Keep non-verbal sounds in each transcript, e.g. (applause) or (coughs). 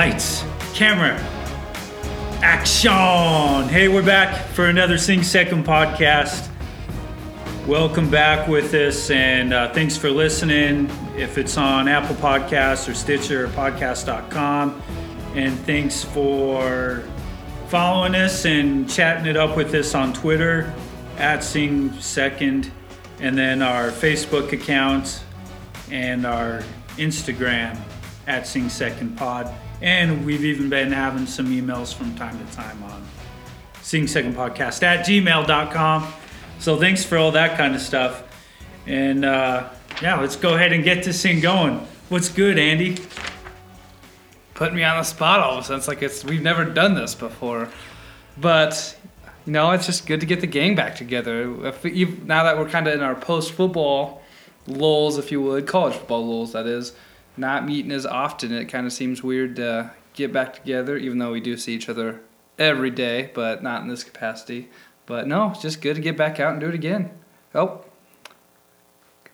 Lights, camera, action! Hey, we're back for another Sing Second podcast. Welcome back with us, and uh, thanks for listening. If it's on Apple Podcasts or Stitcher or podcast.com, and thanks for following us and chatting it up with us on Twitter at Sing Second, and then our Facebook account and our Instagram at Sing Second Pod. And we've even been having some emails from time to time on Sing Second Podcast at gmail.com. So thanks for all that kind of stuff. And uh, yeah, let's go ahead and get this thing going. What's good, Andy? Putting me on the spot all of a sudden. It's like it's we've never done this before. But you know, it's just good to get the gang back together. If now that we're kind of in our post football lulls, if you would, college football lulls, that is, not meeting as often, it kind of seems weird to get back together, even though we do see each other every day, but not in this capacity. But no, it's just good to get back out and do it again. Oh,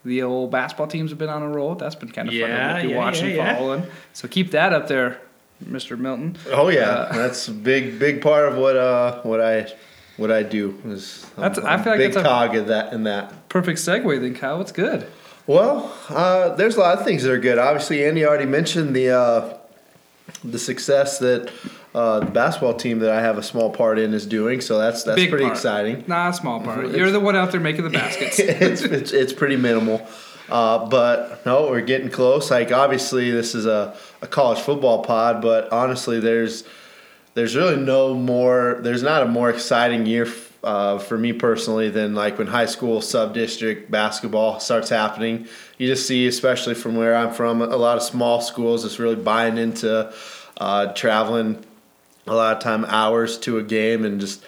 the old basketball teams have been on a roll. That's been kind of Yeah, fun to be yeah, watching, yeah, yeah. following. So keep that up there, Mr. Milton. Oh yeah, Uh, that's a big big part of what uh what I what I do is I'm- That's- I feel like big that's a- cog of that in that. Perfect segue then, Kyle. What's good? Well, uh, there's a lot of things that are good. Obviously, Andy already mentioned the uh, the success that uh, the basketball team that I have a small part in is doing. So that's that's Big pretty part. exciting. Not a small part. You're the one out there making the baskets. (laughs) it's, it's it's pretty minimal. Uh, but no, we're getting close. Like obviously, this is a, a college football pod, but honestly, there's there's really no more. There's not a more exciting year uh, for me personally than like when high school sub district basketball starts happening. You just see, especially from where I'm from, a lot of small schools just really buying into uh, traveling a lot of time hours to a game and just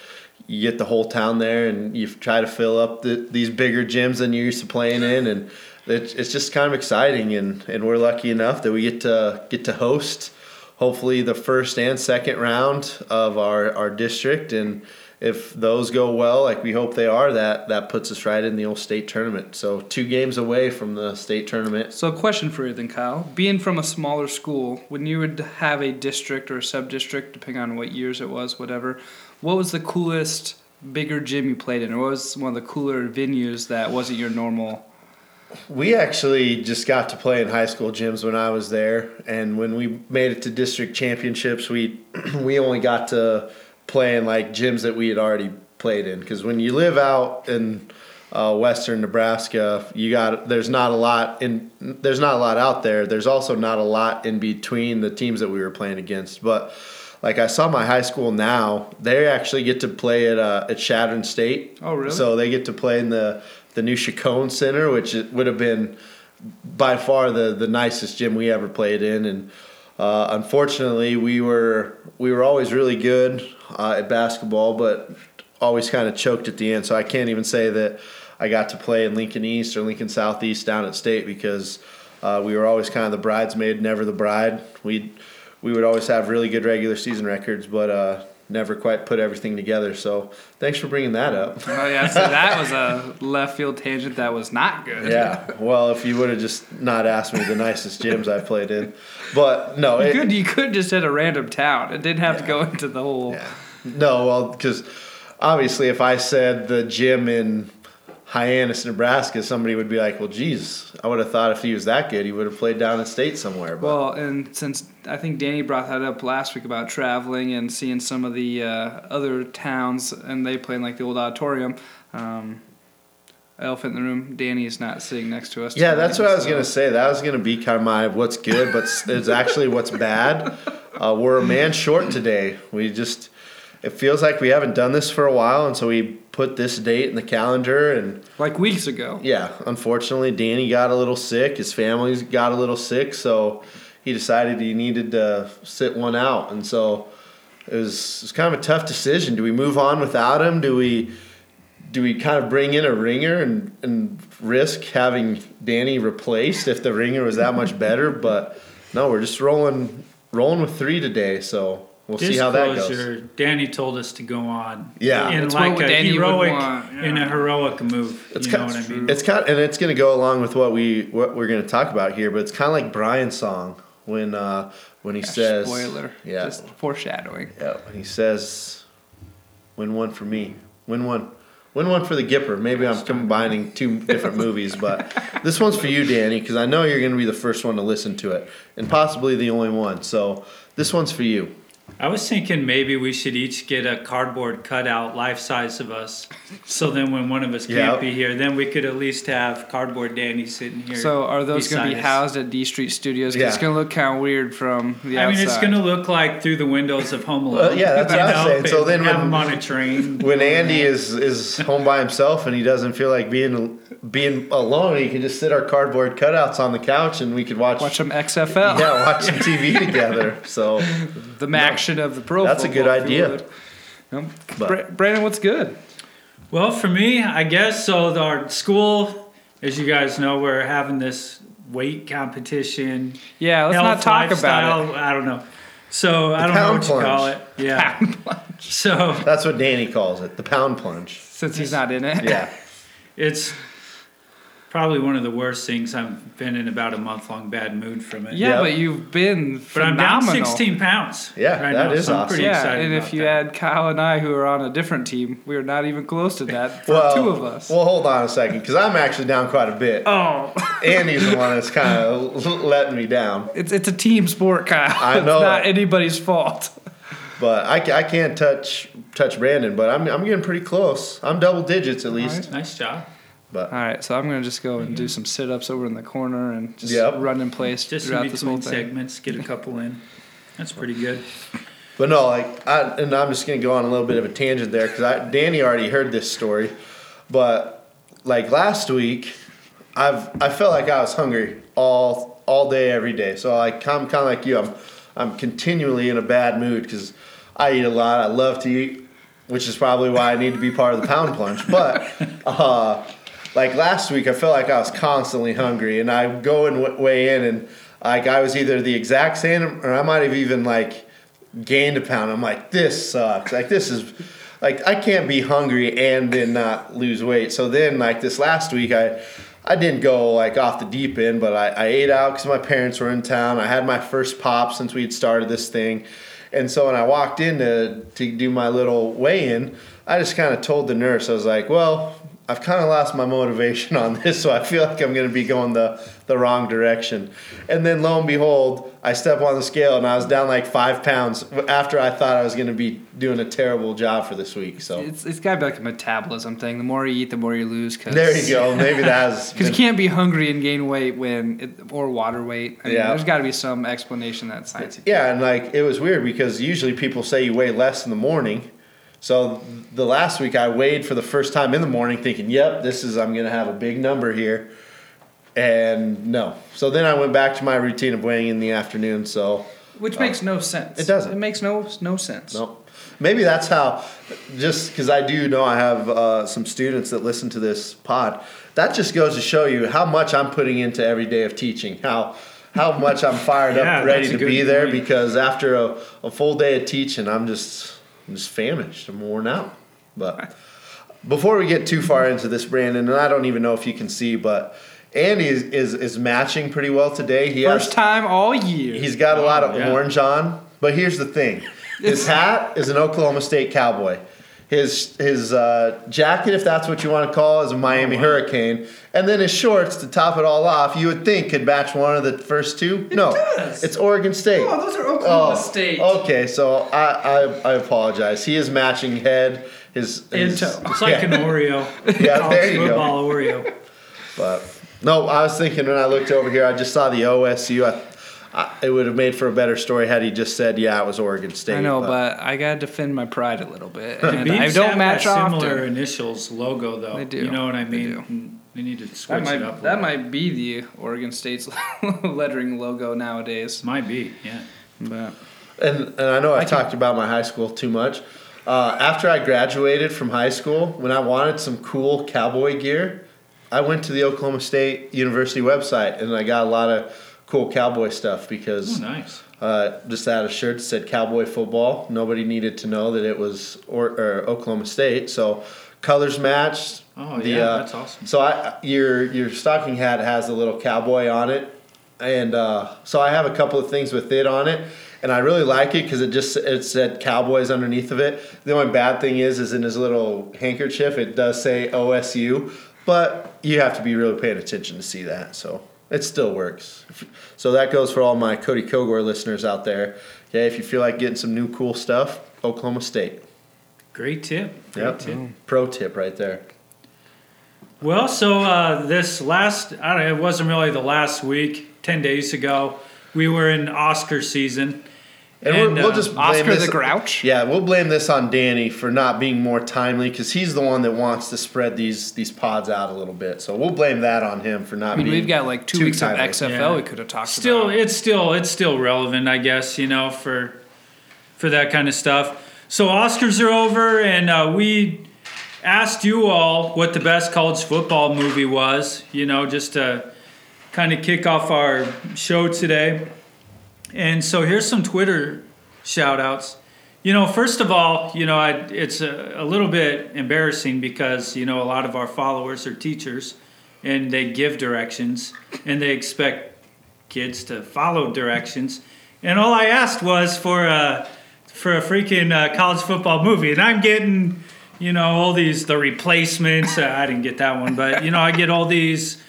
you get the whole town there and you try to fill up the, these bigger gyms than you're used to playing in and it's, it's just kind of exciting and, and we're lucky enough that we get to get to host hopefully the first and second round of our, our district and if those go well like we hope they are that that puts us right in the old state tournament so two games away from the state tournament so, a question for you then, Kyle. Being from a smaller school, when you would have a district or a sub district, depending on what years it was, whatever, what was the coolest bigger gym you played in, or what was one of the cooler venues that wasn't your normal? We actually just got to play in high school gyms when I was there, and when we made it to district championships, we (clears throat) we only got to play in like gyms that we had already played in. Because when you live out in uh, western Nebraska, you got there's not a lot in there's not a lot out there. There's also not a lot in between the teams that we were playing against, but. Like I saw my high school now, they actually get to play at uh, at Chadron State. Oh, really? So they get to play in the the new Chicoine Center, which would have been by far the the nicest gym we ever played in. And uh, unfortunately, we were we were always really good uh, at basketball, but always kind of choked at the end. So I can't even say that I got to play in Lincoln East or Lincoln Southeast down at State because uh, we were always kind of the bridesmaid, never the bride. We we would always have really good regular season records, but uh, never quite put everything together. So thanks for bringing that up. Oh yeah, so that (laughs) was a left field tangent that was not good. Yeah. Well, if you would have just not asked me the nicest gyms I've played in, but no, You could you could just hit a random town. It didn't have to go into the whole. yeah. no, well, because obviously, if I said the gym in Hyannis, Nebraska, somebody would be like, "Well, geez, I would have thought if he was that good, he would have played down in state somewhere." But Well, and since I think Danny brought that up last week about traveling and seeing some of the uh, other towns, and they play in like the old auditorium. Um, elephant in the room. Danny is not sitting next to us. yeah, tonight, that's what I was gonna say. That was gonna be kind of my what's good, but it's actually what's bad. Uh, we're a man short today. We just it feels like we haven't done this for a while, and so we put this date in the calendar and. Like weeks ago. Yeah, unfortunately, Danny got a little sick. His family got a little sick, so he decided he needed to sit one out. And so it was, it was kind of a tough decision. Do we move on without him? Do we do we kind of bring in a ringer and, and risk having Danny replaced if the ringer was that much better? But no, we're just rolling rolling with three today. So we'll see how that goes. Danny told us to go on. Yeah. in That's like what a Danny would heroic, want, yeah. in a heroic move. It's you kind know what I mean? It's kind and it's going to go along with what we what we're going to talk about here, but it's kind of like Brian's song when uh, when he says Spoiler. Yeah. Just foreshadowing. Yeah, when he says, "Win one for me. Win one. Win one for the Gipper." Maybe I'm combining two different (laughs) movies, but this one's for you, Danny, because I know you're going to be the first one to listen to it, and possibly the only one. So this one's for you. I was thinking maybe we should each get a cardboard cutout life size of us. So then when one of us can't Yep. be here, then we could at least have cardboard Danny sitting here. So are those going to be us. housed at D Street Studios? 'Cause It's going to look kind of weird from the I mean, it's going to look like through the windows of Home Alone. Well, yeah, that's what You I'm saying. So and then have when- him on a train. When Andy is is home by himself and he doesn't feel like being being alone, he can just sit our cardboard cutouts on the couch and we could watch. Watch some XFL. yeah, watch some TV together. So the action of the pro. That's a good football, you idea. would. But- Brandon, what's good? Well, for me, I guess so. the- Our school, as you guys know, we're having this weight competition. Yeah, let's not talk about lifestyle, I don't know. So I don't know pound what you call it. Yeah. (laughs) so that's what Danny calls it, the pound plunge. since he's not in it. Yeah. it's probably one of the worst things. I've been in about a month long bad mood from it. Yeah, Yep. but you've been But I'm down 16 pounds. Yeah, right that now, is so I'm awesome. pretty Yeah, excited and if about you that. add Kyle and I, who are on a different team, we are not even close to that. For Well, two of us. Well, hold on a second, because I'm actually down quite a bit. oh, (laughs) Andy's the one that's kind of letting me down. it's it's a team sport, Kyle. I know It's not anybody's fault. But I, I can't touch touch Brandon, but I'm, I'm getting pretty close. I'm double digits at least. right. nice job. But All right, so I'm gonna just go and do some sit-ups over in the corner and just Yep. run in place Just in throughout this whole between thing. segments, get a couple in. That's pretty good. but no, like I and I'm just gonna go on a little bit of a tangent there because Danny already heard this story, but like last week, I've I felt like I was hungry all all day every day. So like I'm kind of like you. I'm I'm continually in a bad mood because I eat a lot. I love to eat, which is probably why I need to be part of the pound plunge. But (laughs) uh, like last week, I felt like I was constantly hungry, and I go and weigh in, and like I was either the exact same, or I might have even like gained a pound. I'm like, this sucks. Like this is. Like I can't be hungry and then not lose weight. So then, like this last week, I I didn't go like off the deep end, but I, I ate out because my parents were in town. I had my first pop since we had started this thing, and so when I walked in to to do my little weigh in, I just kind of told the nurse I was like, well. I've kind of lost my motivation on this, so I feel like I'm going to be going the, the wrong direction. And then lo and behold, I step on the scale and I was down like five pounds after I thought I was going to be doing a terrible job for this week. So It's it's gotta be like a metabolism thing. The more you eat, the more you lose. Cause, there you go. Maybe that's Because (laughs) you can't be hungry and gain weight when it, or water weight. I mean, Yeah. there's got to be some explanation that's science. Yeah, and like it was weird because usually people say you weigh less in the morning. So the last week I weighed for the first time in the morning, thinking, "Yep, this is I'm gonna have a big number here," and no. So then I went back to my routine of weighing in the afternoon. So Which makes no sense. It doesn't. It makes no no sense. no, maybe that's how. Just because I do know I have uh, some students that listen to this pod, that just goes to show you how much I'm putting into every day of teaching. How how much I'm fired (laughs) Yeah, up, ready to be good there point. because after a, a full day of teaching, I'm just I'm just famished. I'm worn out. But before we get too far into this, Brandon, and I don't even know if you can see, but Andy is is, is matching pretty well today. He First has, time all year. he's got a lot of Oh, yeah. orange on, but here's the thing: (laughs) his hat is an Oklahoma State Cowboy. His his uh, jacket, if that's what you want to call, is a Miami Oh, wow. Hurricane, and then his shorts to top it all off. You would think could match one of the first two. no, does. it's Oregon State. Oh, those are Oklahoma Oh, State. Okay, so I, I I apologize. He is matching head. His, his (laughs) It's like an Oreo. (laughs) Yeah, College there you go. Oreo. But no, I was thinking when I looked over here, I just saw the OSU. I, it would have made for a better story had he just said, "Yeah, it was Oregon State." I know, but I gotta defend my pride a little bit, and I don't have match that similar often. initials logo though. They do. You know what I mean? do. Mm, They need to That switch it up. might a that little. might be the Oregon State's (laughs) lettering logo nowadays. might be. Yeah. But and and I know I've I talked about my high school too much. Uh, after I graduated from high school, when I wanted some cool cowboy gear, I went to the Oklahoma State University website and I got a lot of cool cowboy stuff because nice. uh, just had a shirt that said cowboy football. Nobody needed to know that it was or, or Oklahoma State, so colors matched. Oh The, yeah, uh, that's awesome. So I, your your stocking hat has a little cowboy on it, and uh, so I have a couple of things with it on it, and I really like it because it just it said Cowboys underneath of it. The only bad thing is, is in his little handkerchief, it does say OSU, but you have to be really paying attention to see that. So it still works. So that goes for all my Cody Kilgore listeners out there. Okay, if you feel like getting some new cool stuff, Oklahoma State. Great tip. Great Yep. tip. Pro tip right there. Well, so uh, this last, I don't know, it wasn't really the last week, 10 days ago, we were in Oscar season. And, And, we're, we'll uh, just blame Oscar this, the Grouch. Yeah, we'll blame this on Danny for not being more timely because he's the one that wants to spread these these pods out a little bit. So we'll blame that on him for not I mean, being. we've got like two weeks timely. of XFL Yeah. we could have talked Still, about. it's still, it's still relevant, I guess, you know, for, for that kind of stuff. So Oscars are over and uh, we asked you all what the best college football movie was, you know, just to kind of kick off our show today. And so here's some Twitter shout outs. You know, first of all, you know, I, it's a, a little bit embarrassing because, you know, a lot of our followers are teachers and they give directions and they expect kids to follow directions. And all I asked was for a, for a freaking uh, college football movie. And I'm getting, you know, all these, the replacements. Uh, I didn't get that one, but, you know, I get all these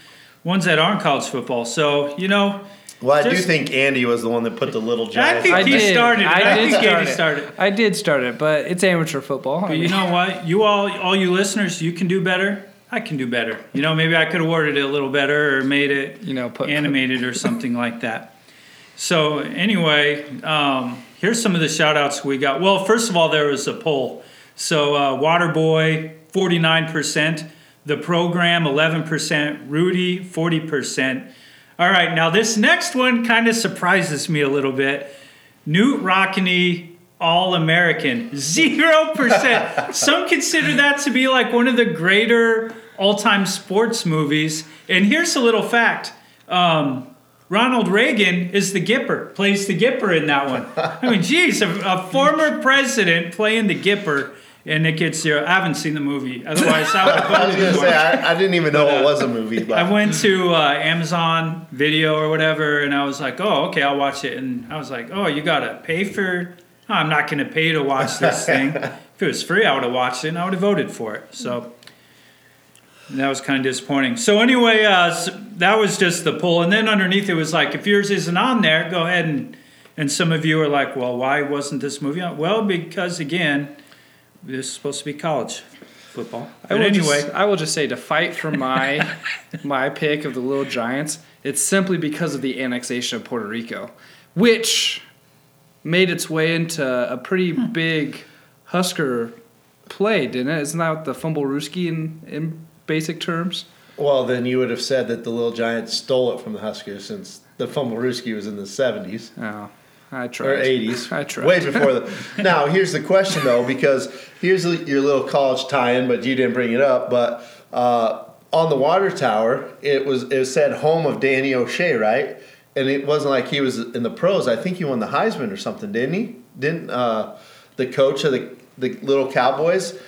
ones that aren't college football. So, you know, Well, I do Just- think Andy was the one that put the little I think I he did. started. it. I I, did think start Andy it. started. I did start it, but it's amateur football. I But you mean, know what? You all, all you listeners, you can do better. I can do better. You know, maybe I could have worded it a little better or made it you know, put animated or something like that. So anyway, um, here's some of the shout outs we got. Well, first of all, there was a poll. So uh, Waterboy, 49%. The program, 11%. Rudy, 40%. All right, now this next one kind of surprises me a little bit. Knute Rockne, All American, 0%. Some consider that to be like one of the greater all time sports movies. And here's a little fact um, Ronald Reagan is the Gipper, plays the Gipper in that one. I mean, geez, a, a former president playing the Gipper, and it gets zero. I haven't seen the movie. Otherwise, I would (laughs) I was gonna say. I, I didn't even know it was a movie, but I went to uh, Amazon Video or whatever, and I was like, "Oh, okay, I'll watch it." And I was like, "Oh, you gotta pay for? Oh, I'm not gonna pay to watch this (laughs) thing. if it was free, I would have watched it, and I would have voted for it." So that was kind of disappointing. So anyway, uh, s that was just the poll, and then underneath it was like, "If yours isn't on there, go ahead and." And some of you are like, "Well, why wasn't this movie on?" Well, because again, this is supposed to be college football. I But will anyway. just, I will just say to fight for my (laughs) my pick of the Little Giants, it's simply because of the annexation of Puerto Rico, which made its way into a pretty Hmm. big Husker play, didn't it? Isn't that the fumblerooski in, in basic terms? well, then you would have said that the Little Giants stole it from the Huskers since the Fumblerooski was in the seventies Oh, I tried. or eighties, I tried. way before the. (laughs) now here's the question though, because here's your little college tie-in, but you didn't bring it up. But uh, on the water tower, it was it said home of Danny O'Shea, right? And it wasn't like he was in the pros. I think he won the Heisman or something, didn't he? Didn't uh, the coach of the the little Cowboys?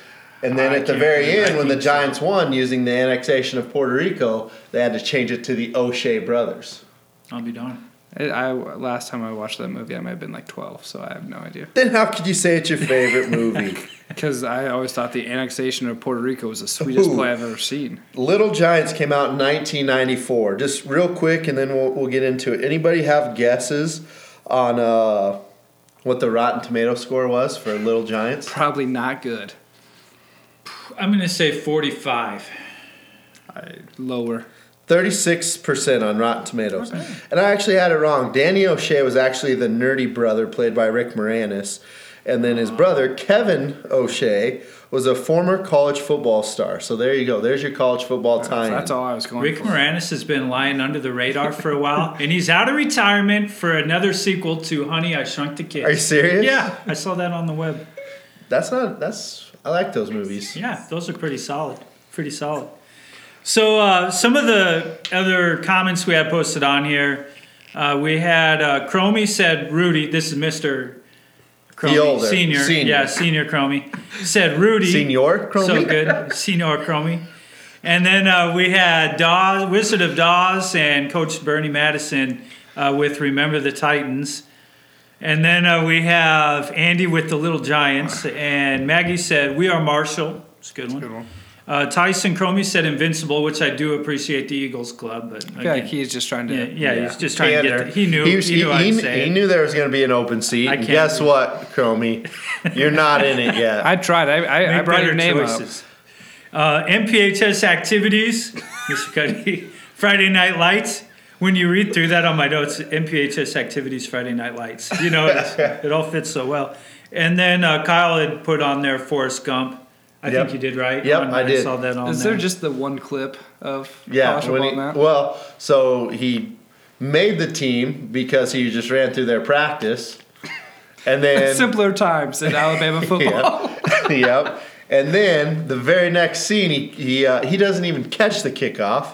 And then I at the very end, when the think so. Giants won using the annexation of Puerto Rico, they had to change it to the O'Shea brothers. I'll be darned. I, I last time I watched that movie, I might have been like twelve, so I have no idea. Then how could you say it's your favorite (laughs) movie? Because I always thought the annexation of Puerto Rico was the sweetest Ooh. play I've ever seen. Little Giants came out in 1994. Just real quick, and then we'll, we'll get into it. Anybody have guesses on uh, what the Rotten Tomato score was for Little Giants? Probably not good. I'm going to say 45. I, lower. 36% on Rotten Tomatoes. And I actually had it wrong. Danny O'Shea was actually the nerdy brother played by Rick Moranis. And then his brother, Kevin O'Shea, was a former college football star. So there you go. There's your college football tie That's all I was going Rick for. Moranis has been lying under the radar for a while, and he's out of retirement for another sequel to Honey, I Shrunk the Kids. Are you serious? Yeah, I saw that on the web. That's not, that's, I like those movies. Yeah, those are pretty solid. Pretty solid. So uh, some of the other comments we had posted on here, uh, we had uh, Chromie said Rudy. This is Mister Chromie, The older, senior, senior. yeah, senior Cromie said Rudy. Senior Cromie, so good, senior Chromie. And then uh, we had Dawes, Wizard of Dawes and Coach Bernie Madison uh, with Remember the Titans. And then uh, we have Andy with the Little Giants. And Maggie said, We are Marshall. It's a good one. Good one. Uh, Tyson Cromie said Invincible, which I do appreciate the Eagles Club. But again, like he's just trying to. yeah, yeah, he's just trying to get Pander. the, He knew. He, He, was- knew I'd he- say he it. knew there was going to be an open seat. I can't guess what, Cromie? You're not in it yet. (laughs) I tried. I, I, I brought your name up. choices. Uh, MPHS activities, (laughs) Mr. Cuddy. Friday Night Lights. When you read through that on my notes, MPHS activities, Friday Night Lights. You know, (laughs) it all fits so well. And then uh, Kyle had put on there Forrest Gump. I Yep. think you did right. Yep, On- I did. saw that on Is there. there just the one clip of Yeah, college when he, now? well, so he made the team because he just ran through their practice, and (laughs) then Simpler times in Alabama (laughs) football. yep, (laughs) yep, and then the very next scene, he he uh, he doesn't even catch the kickoff.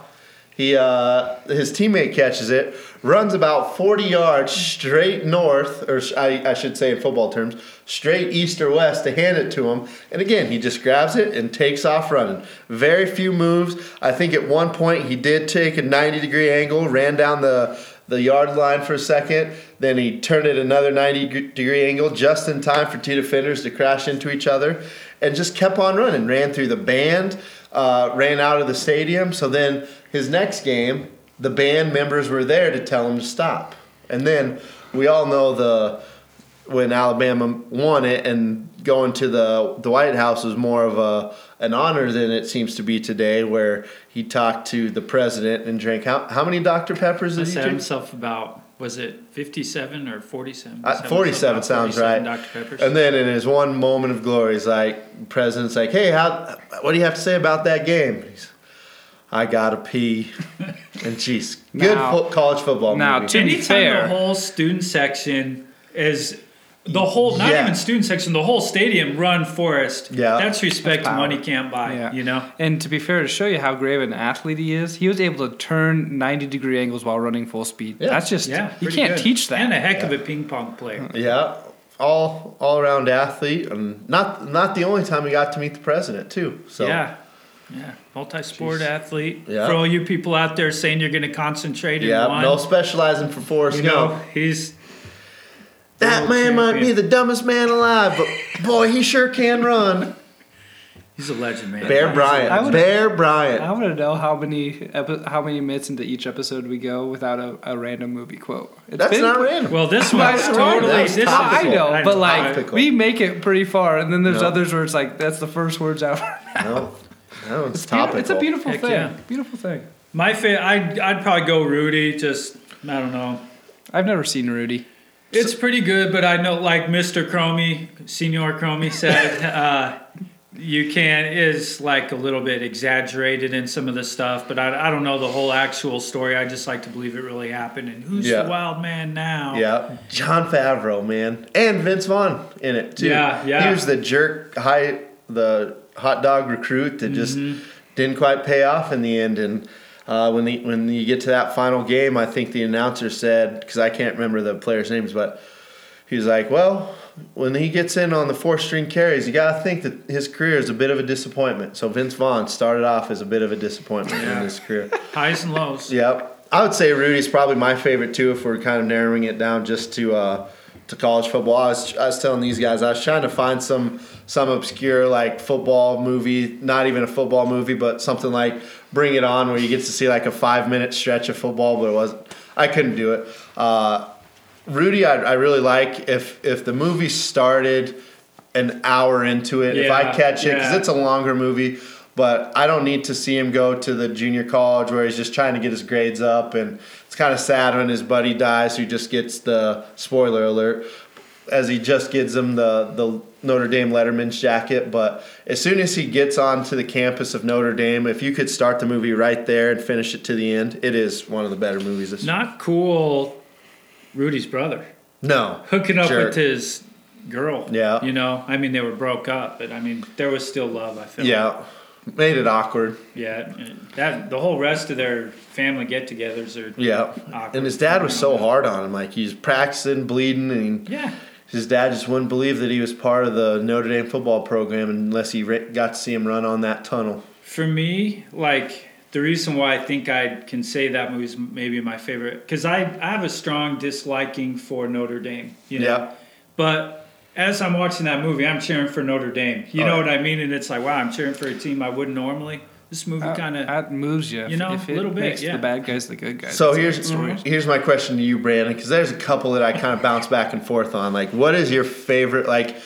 He uh, his teammate catches it, runs about forty yards straight north, or I, I should say in football terms, straight east or west to hand it to him. And again, he just grabs it and takes off running. Very few moves. I think at one point he did take a ninety degree angle, ran down the the yard line for a second. Then he turned it another 90 degree angle just in time for two defenders to crash into each other and just kept on running. Ran through the band, uh, ran out of the stadium. So then his next game, the band members were there to tell him to stop. And then we all know the when Alabama won it and going to the the White House was more of a an honor than it seems to be today, where he talked to the president and drank how how many Dr Peppers did he drink? himself about, was it 57 or 47? Uh, 47 sounds right. Dr. Peppers. And then in his one moment of glory, he's like, president's like, hey, how, what do you have to say about that game? He's, I gotta pee. (laughs) and geez, good Now- fo- college football now, movie. to be Anytime fair- the whole student section is the whole not Yeah. even student section, the whole stadium run Forrest. Yeah. That's respect That's money can't buy. Yeah. You know? And to be fair, to show you how great of an athlete he is, he was able to turn 90 degree angles while running full speed. Yeah. That's just, Yeah. you can't good. teach that. And a heck of a ping pong player. Yeah, all all around athlete, and not not the only time we got to meet the president too. So Yeah. Yeah. Multi sport athlete. Yeah. For all you people out there saying you're gonna concentrate in yeah, one. no specializing for Forrest you Gump. know, he's That World man might be the dumbest man alive, but boy, he sure can run. he's a legend, man. Bear Bryant. I Bear Bryant. I want to know how many epi- how many minutes into each episode we go without a, a random movie quote. It's That's been- not random. Well, this one's totally. that's This I topical. know, I but like Topical. we make it pretty far, and then there's No. others where it's like that's the first words out. no, no, it's, It's, beautiful. topical. it's a beautiful Heck thing. yeah. Beautiful thing. My favorite, I'd, I'd probably go Rudy. Just, I don't know. I've never seen Rudy. It's pretty good, but I know, like Mr. Cromie, Senior Cromie said, (laughs) uh, you can is like a little bit exaggerated in some of the stuff, but I, I don't know the whole actual story. I just like to believe it really happened. And who's Yeah. the wild man now? Yeah, Jon Favreau, man, and Vince Vaughn in it too. Yeah, yeah. He was the jerk, high, the hot dog recruit that just Mm-hmm. didn't quite pay off in the end. And uh, when the when you get to that final game, I think the announcer said because I can't remember the players' names, but he was like, "Well, when he gets in on the four string carries, you got to think that his career is a bit of a disappointment." So Vince Vaughn started off as a bit of a disappointment in his career. Highs and lows. Yep. I would say Rudy's probably my favorite too if we're kind of narrowing it down just to uh, to college football. I was I was telling these guys I was trying to find some some obscure like football movie, not even a football movie, but something like Bring It On where you get to see like a 5 minute stretch of football, but it wasn't I couldn't do it. Uh, Rudy I, I really like if if the movie started an hour into it, if I catch it cuz yeah. it's a longer movie, but I don't need to see him go to the junior college where he's just trying to get his grades up. And it's kind of sad when his buddy dies, who just gets the spoiler alert, as he just gives him the, the Notre Dame Letterman's jacket. But as soon as he gets onto the campus of Notre Dame, if you could start the movie right there and finish it to the end, it is one of the better movies. This Not cool, Rudy's brother. no, Hooking up Jerk. with his girl. Yeah. You know, I mean, they were broke up, but I mean, there was still love, I feel. like. Made it awkward. Yeah, that the whole rest of their family get-togethers are Yeah, awkward. and his dad was so hard on him. Like he's practicing, bleeding, and Yeah, His dad just wouldn't believe that he was part of the Notre Dame football program unless he got to see him run on that tunnel. For me, like the reason why I think I can say that movie is maybe my favorite because I, I have a strong disliking for Notre Dame. You know, Yeah. but as I'm watching that movie, I'm cheering for Notre Dame. You Oh, know what I mean? And it's like, wow, I'm cheering for a team I wouldn't normally. This movie kind of that moves you. you know, if a little bit, makes yeah. the bad guys the good guys. So It's here's good story. here's my question to you, Brandon, because there's a couple that I kind of (laughs) bounce back and forth on. Like, what is your favorite? Like,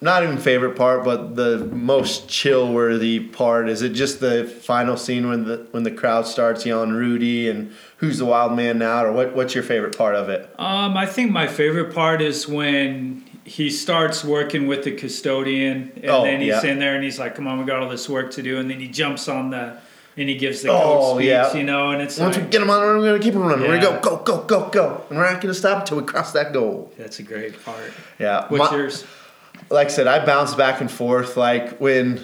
not even favorite part, but the most chill worthy part. Is it just the final scene when the when the crowd starts yelling Rudy and who's the wild man now, or what? What's your favorite part of it? Um, I think my favorite part is when he starts working with the custodian, and Oh, then he's yeah. in there and he's like, "Come on, we got all this work to do," and then he jumps on the and he gives the Oh, coach speech, yeah. you know, and it's Once we like, get him on, we're gonna keep him running. We're gonna Yeah. go, go, go, go, go, and we're not gonna stop until we cross that goal. that's a great part. Yeah. What's My- yours? like I said, I bounce back and forth. Like when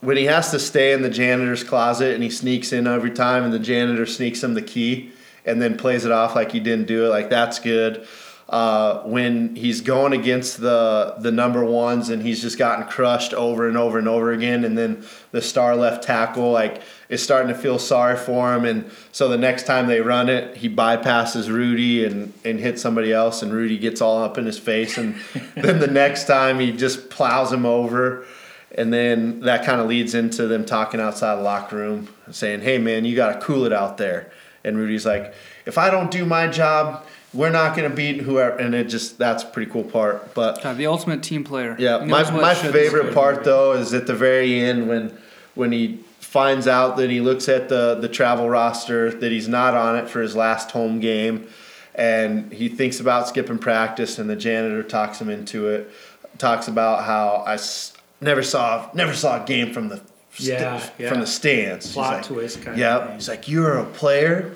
when he has to stay in the janitor's closet and he sneaks in every time, and the janitor sneaks him the key and then plays it off like he didn't do it. Like that's good. Uh, when he's going against the the number ones and he's just gotten crushed over and over and over again, and then the star left tackle like is starting to feel sorry for him, and so the next time they run it, he bypasses Rudy and and hits somebody else, and Rudy gets all up in his face, and (laughs) then the next time he just plows him over. And then that kind of leads into them talking outside the locker room, saying, "Hey, man, you got to cool it out there." And Rudy's like, "If I don't do my job, we're not going to beat whoever." And it just that's a pretty cool part. But God, the ultimate team player. yeah, my, my favorite part though is at the very end when when he finds out that he looks at the the travel roster that he's not on it for his last home game, and he thinks about skipping practice, and the janitor talks him into it. Talks about how I s- never saw never saw a game from the st- Yeah, yeah. from the stands. Plot like, twist kind of yeah, thing. he's like, you're a player,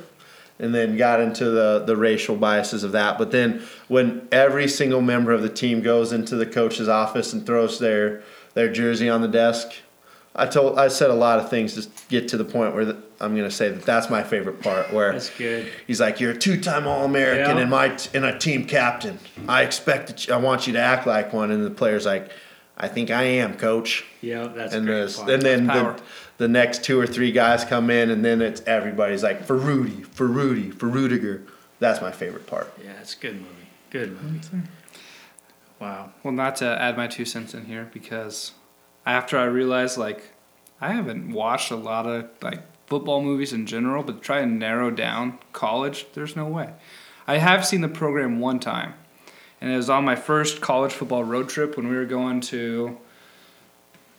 and then got into the the racial biases of that. But then when every single member of the team goes into the coach's office and throws their their jersey on the desk, I told I said a lot of things to get to the point where the, I'm going to say that that's my favorite part. Where That's good. he's like, you're a two time All American Yeah. and my and a team captain. I expect that you, I want you to act like one, and the player's like. I think I am, coach Yeah, that's and great and then That's the, power. the next two or three guys come in, and then it's everybody's like for Rudy, for Rudy, for Ruettiger. That's my favorite part. yeah, it's a good movie. Good movie. Wow. Well, not to add my two cents in here because after I realized like I haven't watched a lot of like football movies in general, but try and narrow down college, there's no way. I have seen the program one time, and it was on my first college football road trip when we were going to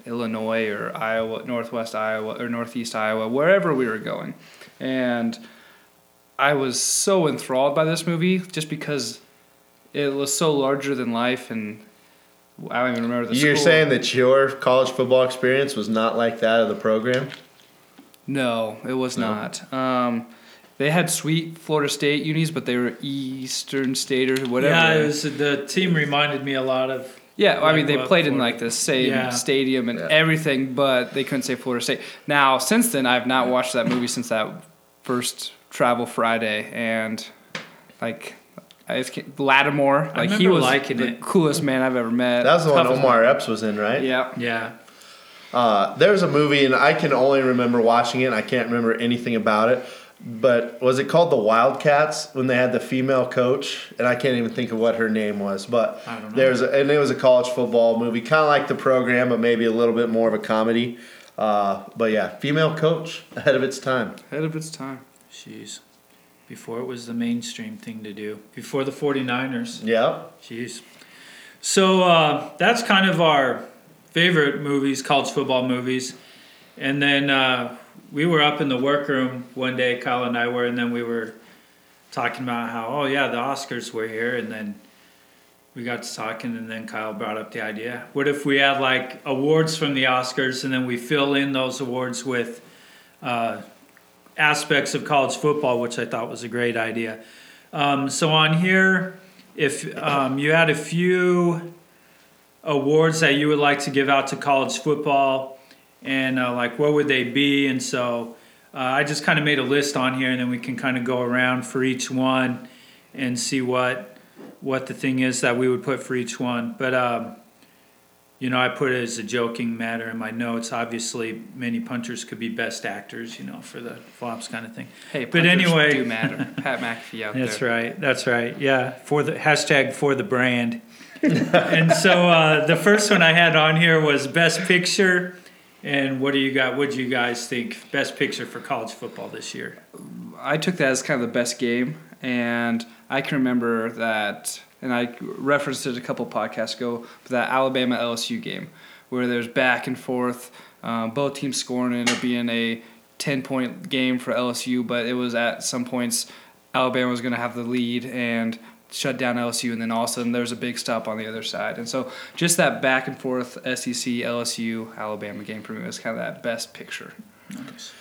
Illinois or Iowa, Northwest Iowa or Northeast Iowa, wherever we were going, and I was so enthralled by this movie just because it was so larger than life and I don't even remember the You're school. saying that your college football experience was not like that of the program? No, it was No? not. Um, they had sweet Florida State unis, but they were Eastern State or whatever. Yeah, it was, the team reminded me a lot of. Yeah, I mean they what played in like the same Yeah. stadium and Yeah. everything, but they couldn't say Florida State. Now, since then, I've not watched that movie since that first Travel Friday, and like. I just can't, Lattimore, I like he was liking the it. coolest man I've ever met. That was the one Omar man. Epps was in, right? Yeah, Yeah. Uh, there was a movie, and I can only remember watching it. and I can't remember anything about it. But was it called The Wildcats when they had the female coach? And I can't even think of what her name was. But I don't there's a, and it was a college football movie, kind of like the program, but maybe a little bit more of a comedy. Uh, but yeah, female coach ahead of its time. ahead of its time. Jeez. Before it was the mainstream thing to do. Before the 49ers. Yeah. Jeez. So uh, that's kind of our favorite movies, college football movies. And then uh, we were up in the workroom one day, Kyle and I were, and then we were talking about how, oh, yeah, the Oscars were here. And then we got to talking, and then Kyle brought up the idea what if we had like awards from the Oscars and then we fill in those awards with uh, aspects of college football, which I thought was a great idea. Um, so on here, if um, you had a few awards that you would like to give out to college football, and uh, like what would they be? And so uh, I just kind of made a list on here, and then we can kind of go around for each one and see what what the thing is that we would put for each one. But um, you know, I put it as a joking matter in my notes. Obviously, many punters could be best actors, you know, for the flops kind of thing. Hey, But anyway- do matter. (laughs) Pat McAfee out That's there. right. That's right. Yeah, for the hashtag for the brand. (laughs) and so uh, the first one I had on here was best picture. And what do you got? What do you guys think best picture for college football this year? I took that as kind of the best game, and I can remember that, and I referenced it a couple podcasts ago, but that Alabama LSU game where there's back and forth, um, both teams scoring, and it being a ten point game for LSU, but it was at some points Alabama was going to have the lead and shut down LSU, and then all of a sudden there's a big stop on the other side, and so just that back and forth SEC LSU Alabama game for me was kind of that best picture. Nice.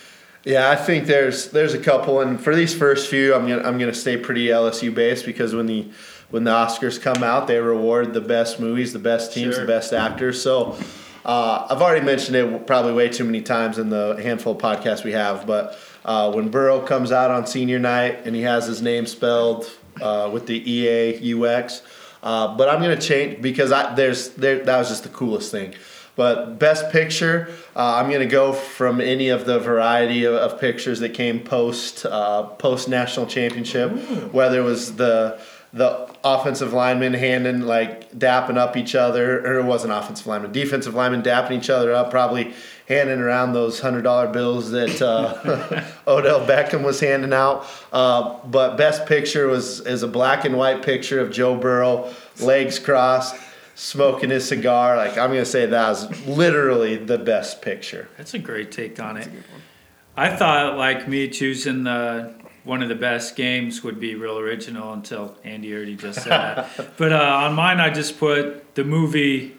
Yeah, I think there's there's a couple, and for these first few, I'm gonna I'm gonna stay pretty LSU based because when the when the Oscars come out, they reward the best movies, the best teams, Sure. the best actors. So uh, I've already mentioned it probably way too many times in the handful of podcasts we have, but uh, when Burrow comes out on senior night and he has his name spelled uh, with the E A U X, uh, but I'm gonna change because I there's there that was just the coolest thing. But best picture, uh, I'm gonna go from any of the variety of, of pictures that came post uh, post national championship, whether it was the the offensive linemen handing like dapping up each other, or it wasn't offensive linemen, defensive linemen dapping each other up, probably handing around those hundred dollar bills that uh, (laughs) Odell Beckham was handing out. Uh, but best picture was is a black and white picture of Joe Burrow, legs crossed, smoking his cigar. Like I'm gonna say that was literally the best picture. That's a great take on it. I thought like me choosing the one of the best games would be real original until Andy already just said that. (laughs) but uh, on mine, I just put the movie,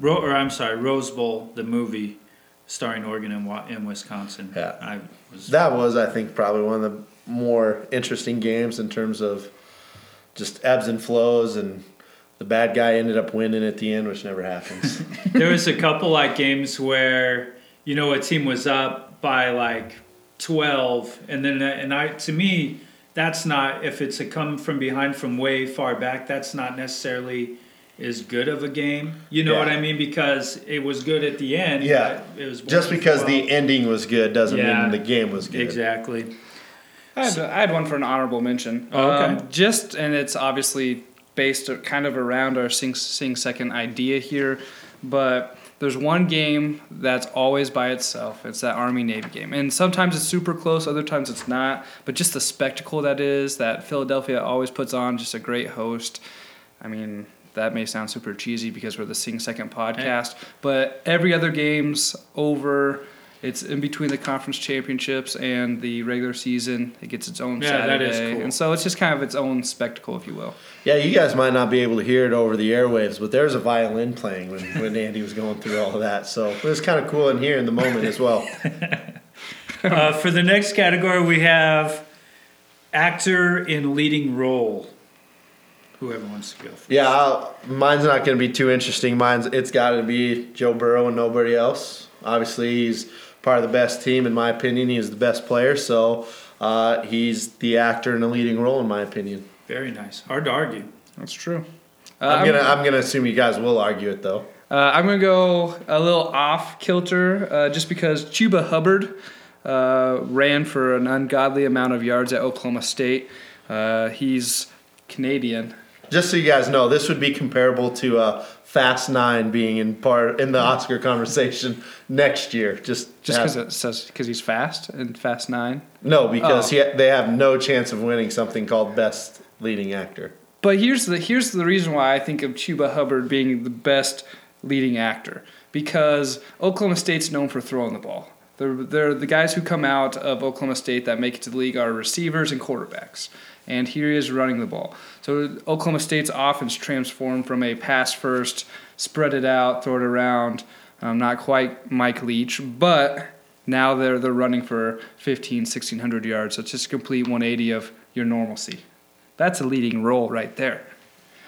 Ro- or I'm sorry, Rose Bowl, the movie starring Oregon and in Wisconsin. Yeah. I was That was, I think, probably one of the more interesting games in terms of just ebbs and flows, and the bad guy ended up winning at the end, which never happens. (laughs) there was a couple like games where you know a team was up by like 12 and then and I to me that's not if it's a come from behind from way far back that's not necessarily as good of a game you know Yeah. what I mean because it was good at the end Yeah. but it was just because 12. the ending was good doesn't Yeah. mean the game was good. exactly I had, I had one for an honorable mention. Oh, okay. Um, just and it's obviously based kind of around our sing, sing second idea here, but there's one game that's always by itself. It's that Army Navy game, and sometimes it's super close, other times it's not. But just the spectacle that is that Philadelphia always puts on, just a great host. I mean. That may sound super cheesy because we're the Sing Second podcast, but every other game's over. It's in between the conference championships and the regular season. It gets its own Yeah, that Saturday, is cool. and so it's just kind of its own spectacle, if you will. Yeah, you guys might not be able to hear it over the airwaves, but there's a violin playing when, when Andy was going through all of that. So it was kind of cool in here in the moment as well. (laughs) uh, for the next category we have actor in leading role whoever wants to go first. Yeah, I'll, mine's not going to be too interesting. Mine's it's got to be Joe Burrow and nobody else. Obviously, he's part of the best team in my opinion. He's the best player, so uh, he's the actor in a leading role in my opinion. very nice hard to argue That's true. Uh, I'm gonna I'm gonna assume you guys will argue it though. Uh, I'm gonna go a little off kilter, uh, just because Chuba Hubbard uh, ran for an ungodly amount of yards at Oklahoma State. Uh, he's Canadian. Just so you guys know, this would be comparable to uh, Fast Nine being in part in the Oscar conversation next year. Just Just because it says because he's fast and Fast Nine. no, because Oh. he, they have no chance of winning something called Best Leading Actor. But here's the here's the reason why I think of Chuba Hubbard being the best leading actor because Oklahoma State's known for throwing the ball. They're, they're the guys who come out of Oklahoma State that make it to the league are receivers and quarterbacks. And here he is running the ball. So Oklahoma State's offense transformed from a pass first, spread it out, throw it around. Um, not quite Mike Leach, but now they're they're running for 15, 1600 yards. So it's just a complete 180 of your normalcy. That's a leading role right there.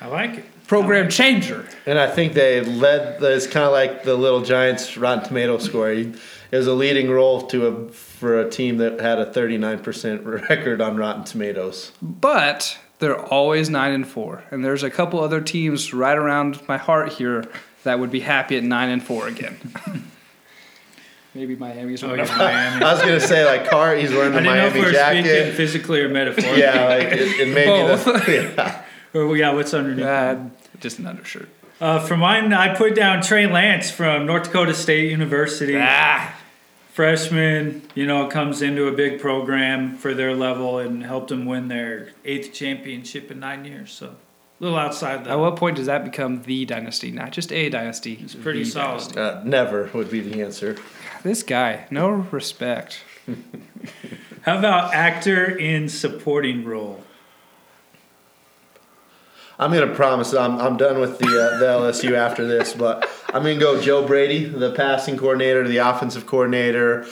I like it Program changer. And I think they led. It's kind of like the Little Giants Rotten Tomato score. He- It was a leading role to a for a team that had a 39% (laughs) record on Rotten Tomatoes. But they're always nine and four. And there's a couple other teams right around my heart here that would be happy at nine and four again. (laughs) Maybe Miami's Oh, one yeah. Miami. I was gonna say like car. He's wearing I the didn't know if we're were speaking physically or metaphorically. Yeah, like it, it may Both. be the, (laughs) yeah. Or, yeah, what's underneath? Uh, just an undershirt. Uh, for mine, I put down Trey Lance from North Dakota State University. Ah, Freshman, you know, comes into a big program for their level and helped them win their eighth championship in nine years. So a little outside the. at what point does that become the dynasty? Not just a dynasty. It's pretty solid. Uh, never would be the answer. This guy, no respect. (laughs) How about actor in supporting role? I'm gonna promise I'm I'm done with the uh, the LSU after this, but I'm gonna go Joe Brady, the passing coordinator, the offensive coordinator.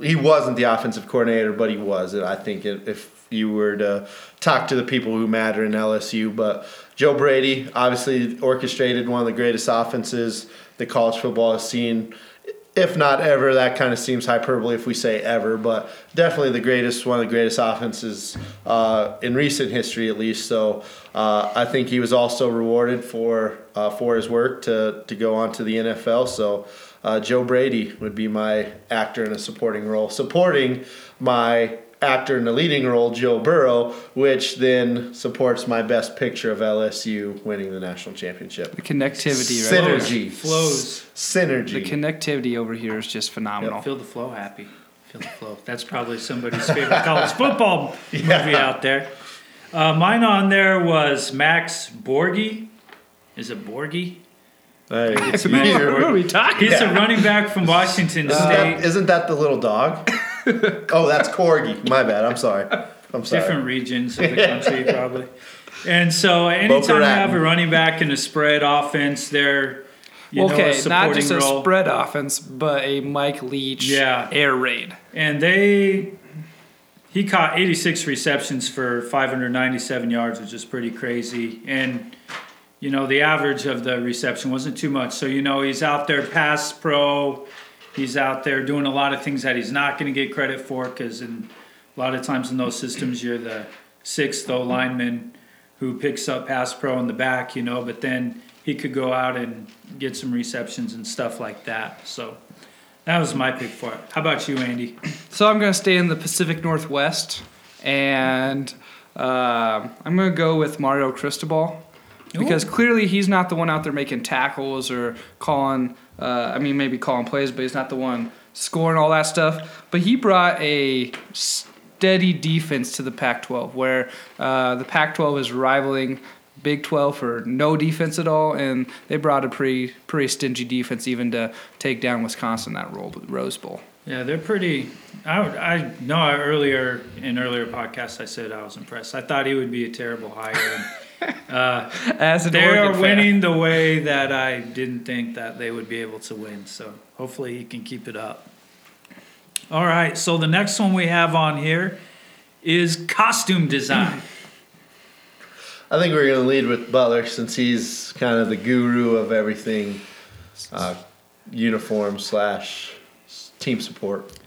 He wasn't the offensive coordinator, but he was. I think if you were to talk to the people who matter in LSU, but Joe Brady obviously orchestrated one of the greatest offenses that college football has seen. If not ever, that kind of seems hyperbole if we say ever, but definitely the greatest, one of the greatest offenses uh, in recent history, at least. So uh, I think he was also rewarded for uh, for his work to to go on to the NFL. So uh, Joe Brady would be my actor in a supporting role, supporting my actor in a leading role, Joe Burrow, which then supports my best picture of LSU winning the national championship. The connectivity, right? there. Synergy, Flows. synergy. The connectivity over here is just phenomenal. Feel the flow happy. Feel the flow. That's probably somebody's favorite college (laughs) football movie Yeah. out there. Uh, mine on there was Max Borghi. Is it Borghi? Hey, it's Matt you. Borghi. What are we talking? He's a running back from Washington Isn't State. that, isn't that the little dog? (laughs) oh, that's Corgi. My bad. I'm sorry. I'm sorry. different regions of the country (laughs) probably. And so anytime you have a running back in a spread offense, they're you know, a okay, not supporting just a spread offense, but a Mike Leach Yeah. air raid. and they he caught 86 receptions for 597 yards, which is pretty crazy. And you know the average of the reception wasn't too much. So you know he's out there pass pro. He's out there doing a lot of things that he's not going to get credit for because in a lot of times in those systems you're the sixth O lineman who picks up pass pro in the back, you know. But then he could go out and get some receptions and stuff like that. So that was my pick for it. How about you, Andy? So I'm going to stay in the Pacific Northwest, and uh, I'm going to go with Mario Cristobal because clearly he's not the one out there making tackles or calling. Uh, I mean, maybe calling plays, but he's not the one scoring all that stuff. But he brought a steady defense to the Pac-12, where uh, the Pac-12 is rivaling Big 12 for no defense at all, and they brought a pretty pretty stingy defense even to take down Wisconsin that Rose Bowl. Yeah, they're pretty. I, I know I earlier in earlier podcasts I said I was impressed. I thought he would be a terrible hire. (laughs) And, (laughs) uh, (laughs) As an they Oregon are fan. winning the way that I didn't think that they would be able to win. So hopefully he can keep it up. All right, so the next one we have on here is costume design. (laughs) I think we're going to lead with Butler since he's kind of the guru of everything uh, uniform slash team support.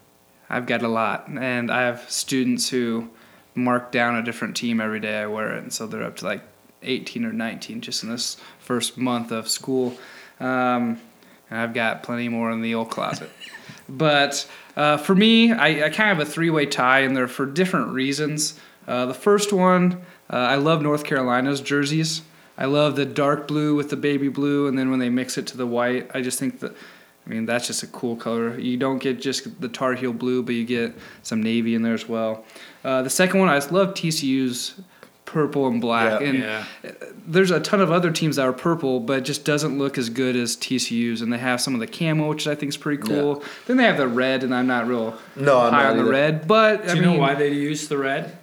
I've got a lot, and I have students who mark down a different team every day I wear it, and so they're up to like 18 or 19 just in this first month of school. Um, and I've got plenty more in the old closet. (laughs) but uh, for me, I, I kind of have a three-way tie, and they're for different reasons. Uh, the first one, uh, I love North Carolina's jerseys. I love the dark blue with the baby blue, and then when they mix it to the white, I just think that. I mean, that's just a cool color. You don't get just the Tar Heel blue, but you get some navy in there as well. Uh, the second one, I just love TCU's purple and black. Yeah. and Yeah. there's a ton of other teams that are purple, but just doesn't look as good as TCU's. And they have some of the camo, which I think is pretty cool. Then they have the red, and I'm not real No, I'm high not on the red. But Do I you mean, know why they use the red?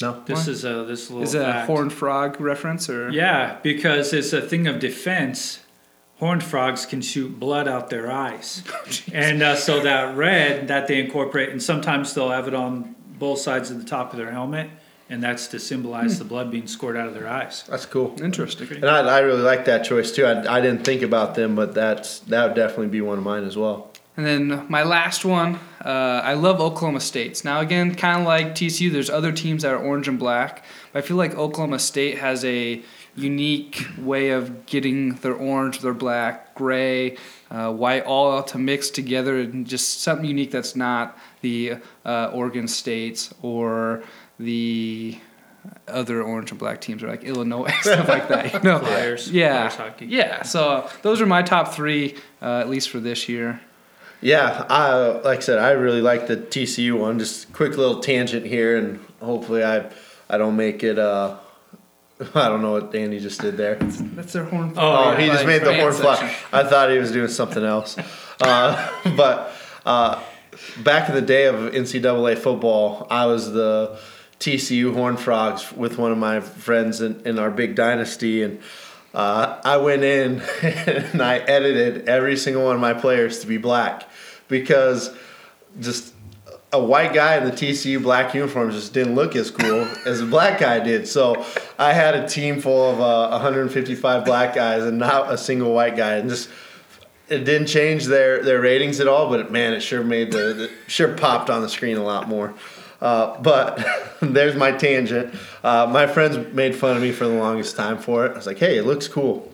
No. This is a this little is it a horned frog reference or? Yeah, because it's a thing of defense. Horned frogs can shoot blood out their eyes, (laughs) and uh, so that red that they incorporate, and sometimes they'll have it on both sides of the top of their helmet, and that's to symbolize the blood being scored out of their eyes. That's cool. Interesting. And I, I really like that choice too. I, I didn't think about them, but that's that would definitely be one of mine as well. And then my last one, uh, I love Oklahoma State's. Now again, kind of like TCU, there's other teams that are orange and black, But I feel like Oklahoma State has a unique way of getting their orange, their black, gray, uh, white all to mix together and just something unique that's not the uh, Oregon States or the other orange and black teams are like Illinois stuff like that. You know? Flyers, yeah, Flyers hockey. yeah. So those are my top three, uh, at least for this year. Yeah, I like I said, I really like the TCU one. Just quick little tangent here, and hopefully I I don't make it. Uh, (laughs) I don't know what Danny just did there. That's their horn. Oh, Oh, he just made the horn fly. section. I thought he was doing something else. Uh, (laughs) but uh, back in the day of NCAA football, I was the TCU Horn Frogs with one of my friends in, in our big dynasty, and uh, I went in (laughs) and I edited every single one of my players to be black because just a white guy in the TCU black uniform just didn't look as cool (laughs) as a black guy did. So I had a team full of uh, 155 black guys and not a single white guy, and just it didn't change their their ratings at all. But man, it sure made the, the sure popped on the screen a lot more. Uh, but (laughs) there's my tangent. Uh, my friends made fun of me for the longest time for it. I was like, hey, it looks cool.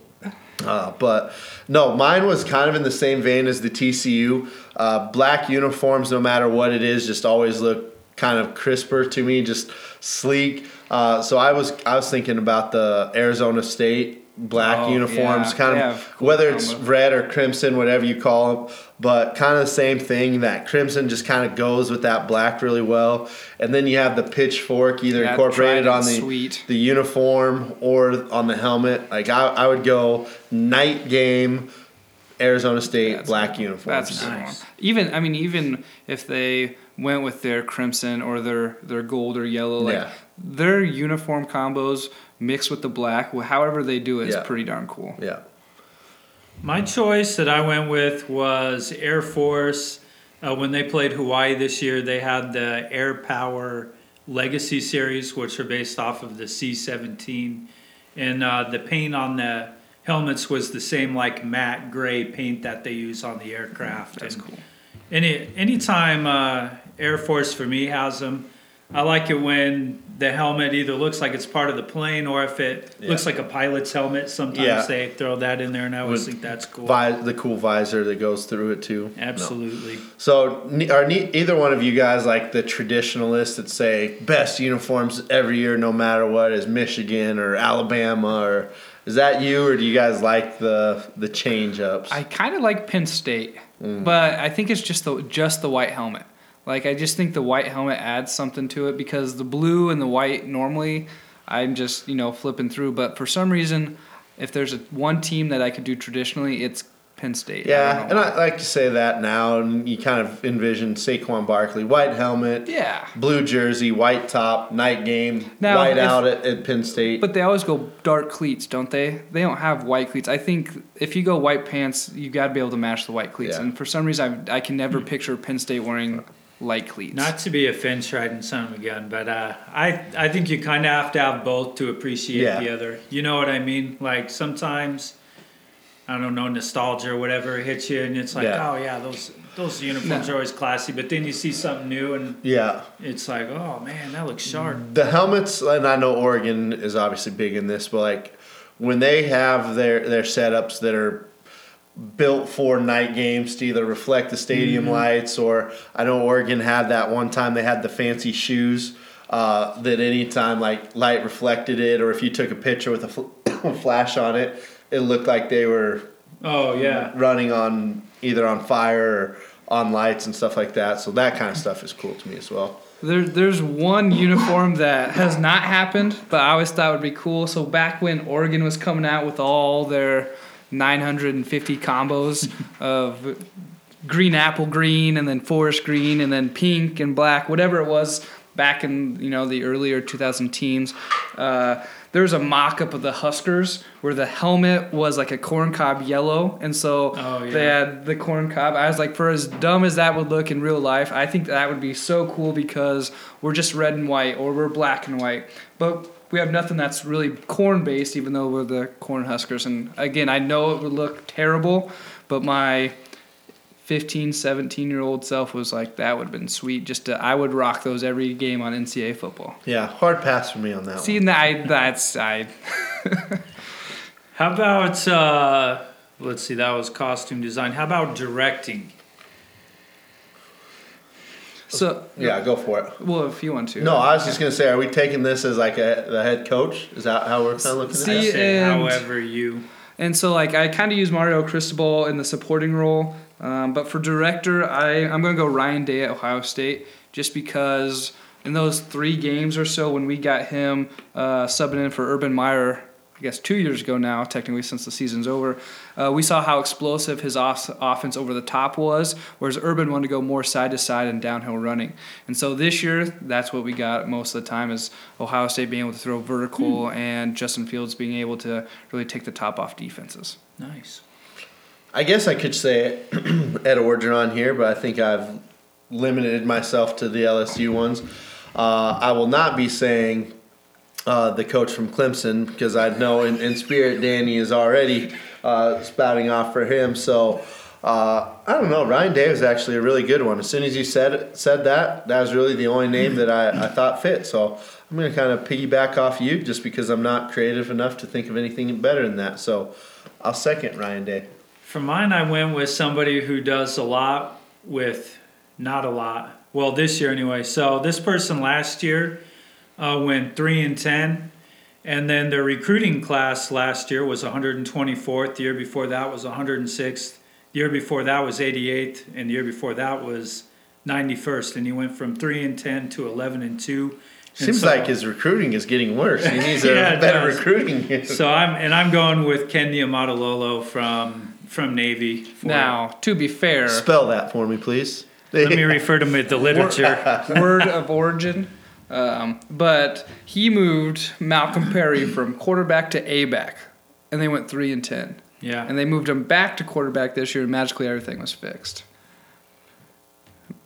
Uh, but no, mine was kind of in the same vein as the TCU. Uh, black uniforms, no matter what it is, just always look kind of crisper to me, just sleek. Uh, so I was I was thinking about the Arizona State black Oh, uniforms, yeah, kind they of cool whether it's combo. red or crimson, whatever you call them, but kind of the same thing. That crimson just kind of goes with that black really well, and then you have the pitchfork either Yeah, incorporated on the sweet. the uniform or on the helmet. Like I, I would go night game, Arizona State That's black That's uniforms. good Nice. Even I mean, even if they went with their crimson or their their gold or yellow, like Yeah. their uniform combos mixed with the black, wh- however they do it, is Yeah. pretty darn cool. yeah, My choice that I went with was Air Force. Uh, when they played Hawaii this year, they had the Air Power Legacy Series, which are based off of the C 17. And uh, the paint on the helmets was the same, like matte gray paint that they use on the aircraft. That's And cool. Any anytime uh, Air Force for me has them, I like it when the helmet either looks like it's part of the plane or if it Yeah. looks like a pilot's helmet. Sometimes Yeah. they throw that in there, and I always With think that's cool. Vi- the cool visor that goes through it too. No. Absolutely. So, are ne- either one of you guys like the traditionalists that say best uniforms every year, no matter what, is Michigan or Alabama, or is that you, or do you guys like the the change ups? I kind of like Penn State, Mm. but I think it's just the just the white helmet. Like I just think the white helmet adds something to it because the blue and the white normally I'm just you know flipping through, but for some reason, if there's a one team that I could do traditionally, it's Penn State. Yeah, don't and. I like to say that now, and you kind of envision Saquon Barkley, white helmet, yeah. blue jersey, white top, night game, Now, white if- out at, at Penn State. But they always go dark cleats, don't they? They don't have white cleats. I think if you go white pants, you got to be able to match the white cleats. Yeah. And for some reason, I, I can never picture Penn State wearing light cleats. Not to be a fence riding son of a gun, but uh, I I think you kind of have to have both to appreciate Yeah. the other. You know what I mean? Like sometimes. I don't know, nostalgia or whatever hits you, and it's like, Yeah. oh yeah, those those uniforms No. are always classy. But then you see something new, and yeah, it's like, oh man, that looks sharp. the helmets, and I know Oregon is obviously big in this, but like when they have their their setups that are built for night games to either reflect the stadium Mm-hmm. lights, or I know Oregon had that one time they had the fancy shoes. Uh, that anytime like light reflected it, or if you took a picture with a fl- (coughs) flash on it, it looked like they were Oh yeah, running on either on fire or on lights and stuff like that. So that kind of stuff is cool to me as well. There, there's one uniform that has not happened, but I always thought would be cool. So back when Oregon was coming out with all their 950 combos (laughs) of green apple green and then forest green and then pink and black, whatever it was back in you know the earlier 2000 teens. Uh, there was a mock-up of the Huskers where the helmet was like a corn cob yellow, and so Oh, yeah. they had the corn cob. I was like, for as dumb as that would look in real life, I think that would be so cool because we're just red and white or we're black and white, but we have nothing that's really corn based, even though we're the corn huskers. And again, I know it would look terrible, but my 15, 17 year old self was like, that would have been sweet. Just to, I would rock those every game on NCAA football. Yeah, hard pass for me on that See, one. that, that's I. (laughs) How about uh, let's see, that was costume design. How about directing? So Yeah, go for it. well, if you want to. No, I was just gonna say, are we taking this as like a the head coach? Is that how we're kind of looking See, at I it? say and- however you. And so, like, I kind of use Mario Cristobal in the supporting role. Um, but for director, I, I'm going to go Ryan Day at Ohio State just because in those three games or so when we got him uh, subbing in for Urban Meyer, I guess two years ago now, technically since the season's over, uh, we saw how explosive his off- offense over the top was, whereas Urban wanted to go more side to side and downhill running. And so this year, that's what we got most of the time is Ohio State being able to throw vertical and Justin Fields being able to really take the top off defenses. Nice. I guess I could say (clears throat) Ed Orgeron here, but I think I've limited myself to the LSU ones. Uh, I will not be saying uh, the coach from Clemson because I know in, in spirit Danny is already uh, spouting off for him. So uh, I don't know. Ryan Day was actually a really good one. As soon as you said said that, that was really the only name that I, I thought fit. So I'm going to kind of piggyback off you just because I'm not creative enough to think of anything better than that. So I'll second Ryan Day. For mine, I went with somebody who does a lot with not a lot. Well, this year anyway. So this person last year uh, went three and ten, and then their recruiting class last year was 124th. The year before that was 106th. The year before that was 88th, and the year before that was 91st. And he went from three and ten to 11 and two. And Seems so- like his recruiting is getting worse. He needs (laughs) a Yeah, it better does. recruiting. So I'm and I'm going with Ken Niumatalolo from from Navy. for- Now, to be fair, Spell that for me, please. let me refer to the (laughs) literature. (laughs) word of origin, um, but he moved Malcolm Perry from quarterback to A back, and they went three and ten. Yeah. And they moved him back to quarterback this year, and magically everything was fixed.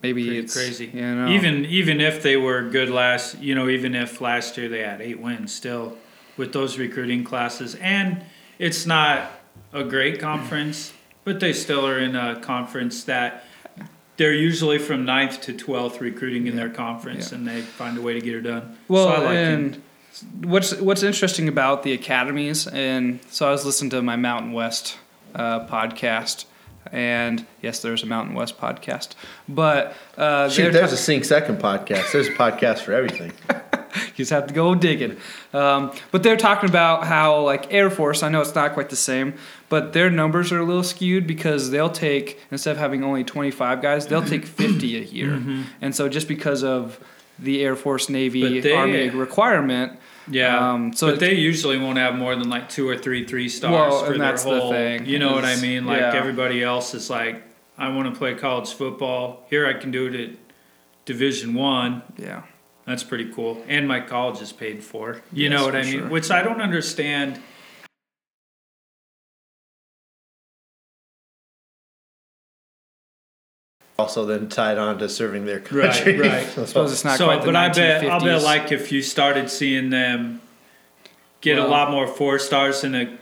Maybe Pretty it's crazy. You know, Even even if they were good last, you know, even if last year they had eight wins, still with those recruiting classes, and it's not a great conference, but they still are in a conference that they're usually from 9th to twelfth recruiting in their conference, Yeah. and they find a way to get it done. Well, so I like and him. what's what's interesting about the academies, and so I was listening to my Mountain West uh, podcast, and yes, there's a Mountain West podcast, but uh, Shoot, there's ta- a Sync Second podcast. There's a podcast for everything. (laughs) You just have to go digging. Um, but they're talking about how, like, Air Force, I know it's not quite the same, but their numbers are a little skewed because they'll take, instead of having only 25 guys, they'll take 50 a year. And so just because of the Air Force, Navy, they- Army requirement, Yeah. Um, so but they usually won't have more than like two or three three stars Well, for and their that's the whole. thing, You know what I mean? Like yeah. everybody else is like, I want to play college football. Here I can do it at Division One. yeah. That's pretty cool. And my college is paid for. You Yes, know what I mean? sure. Which I don't understand. Also, then tied on to serving their Right, country. right. (laughs) So- I suppose it's not so, quite the but I bet I'll bet like if you started seeing them get Well- a lot more four stars and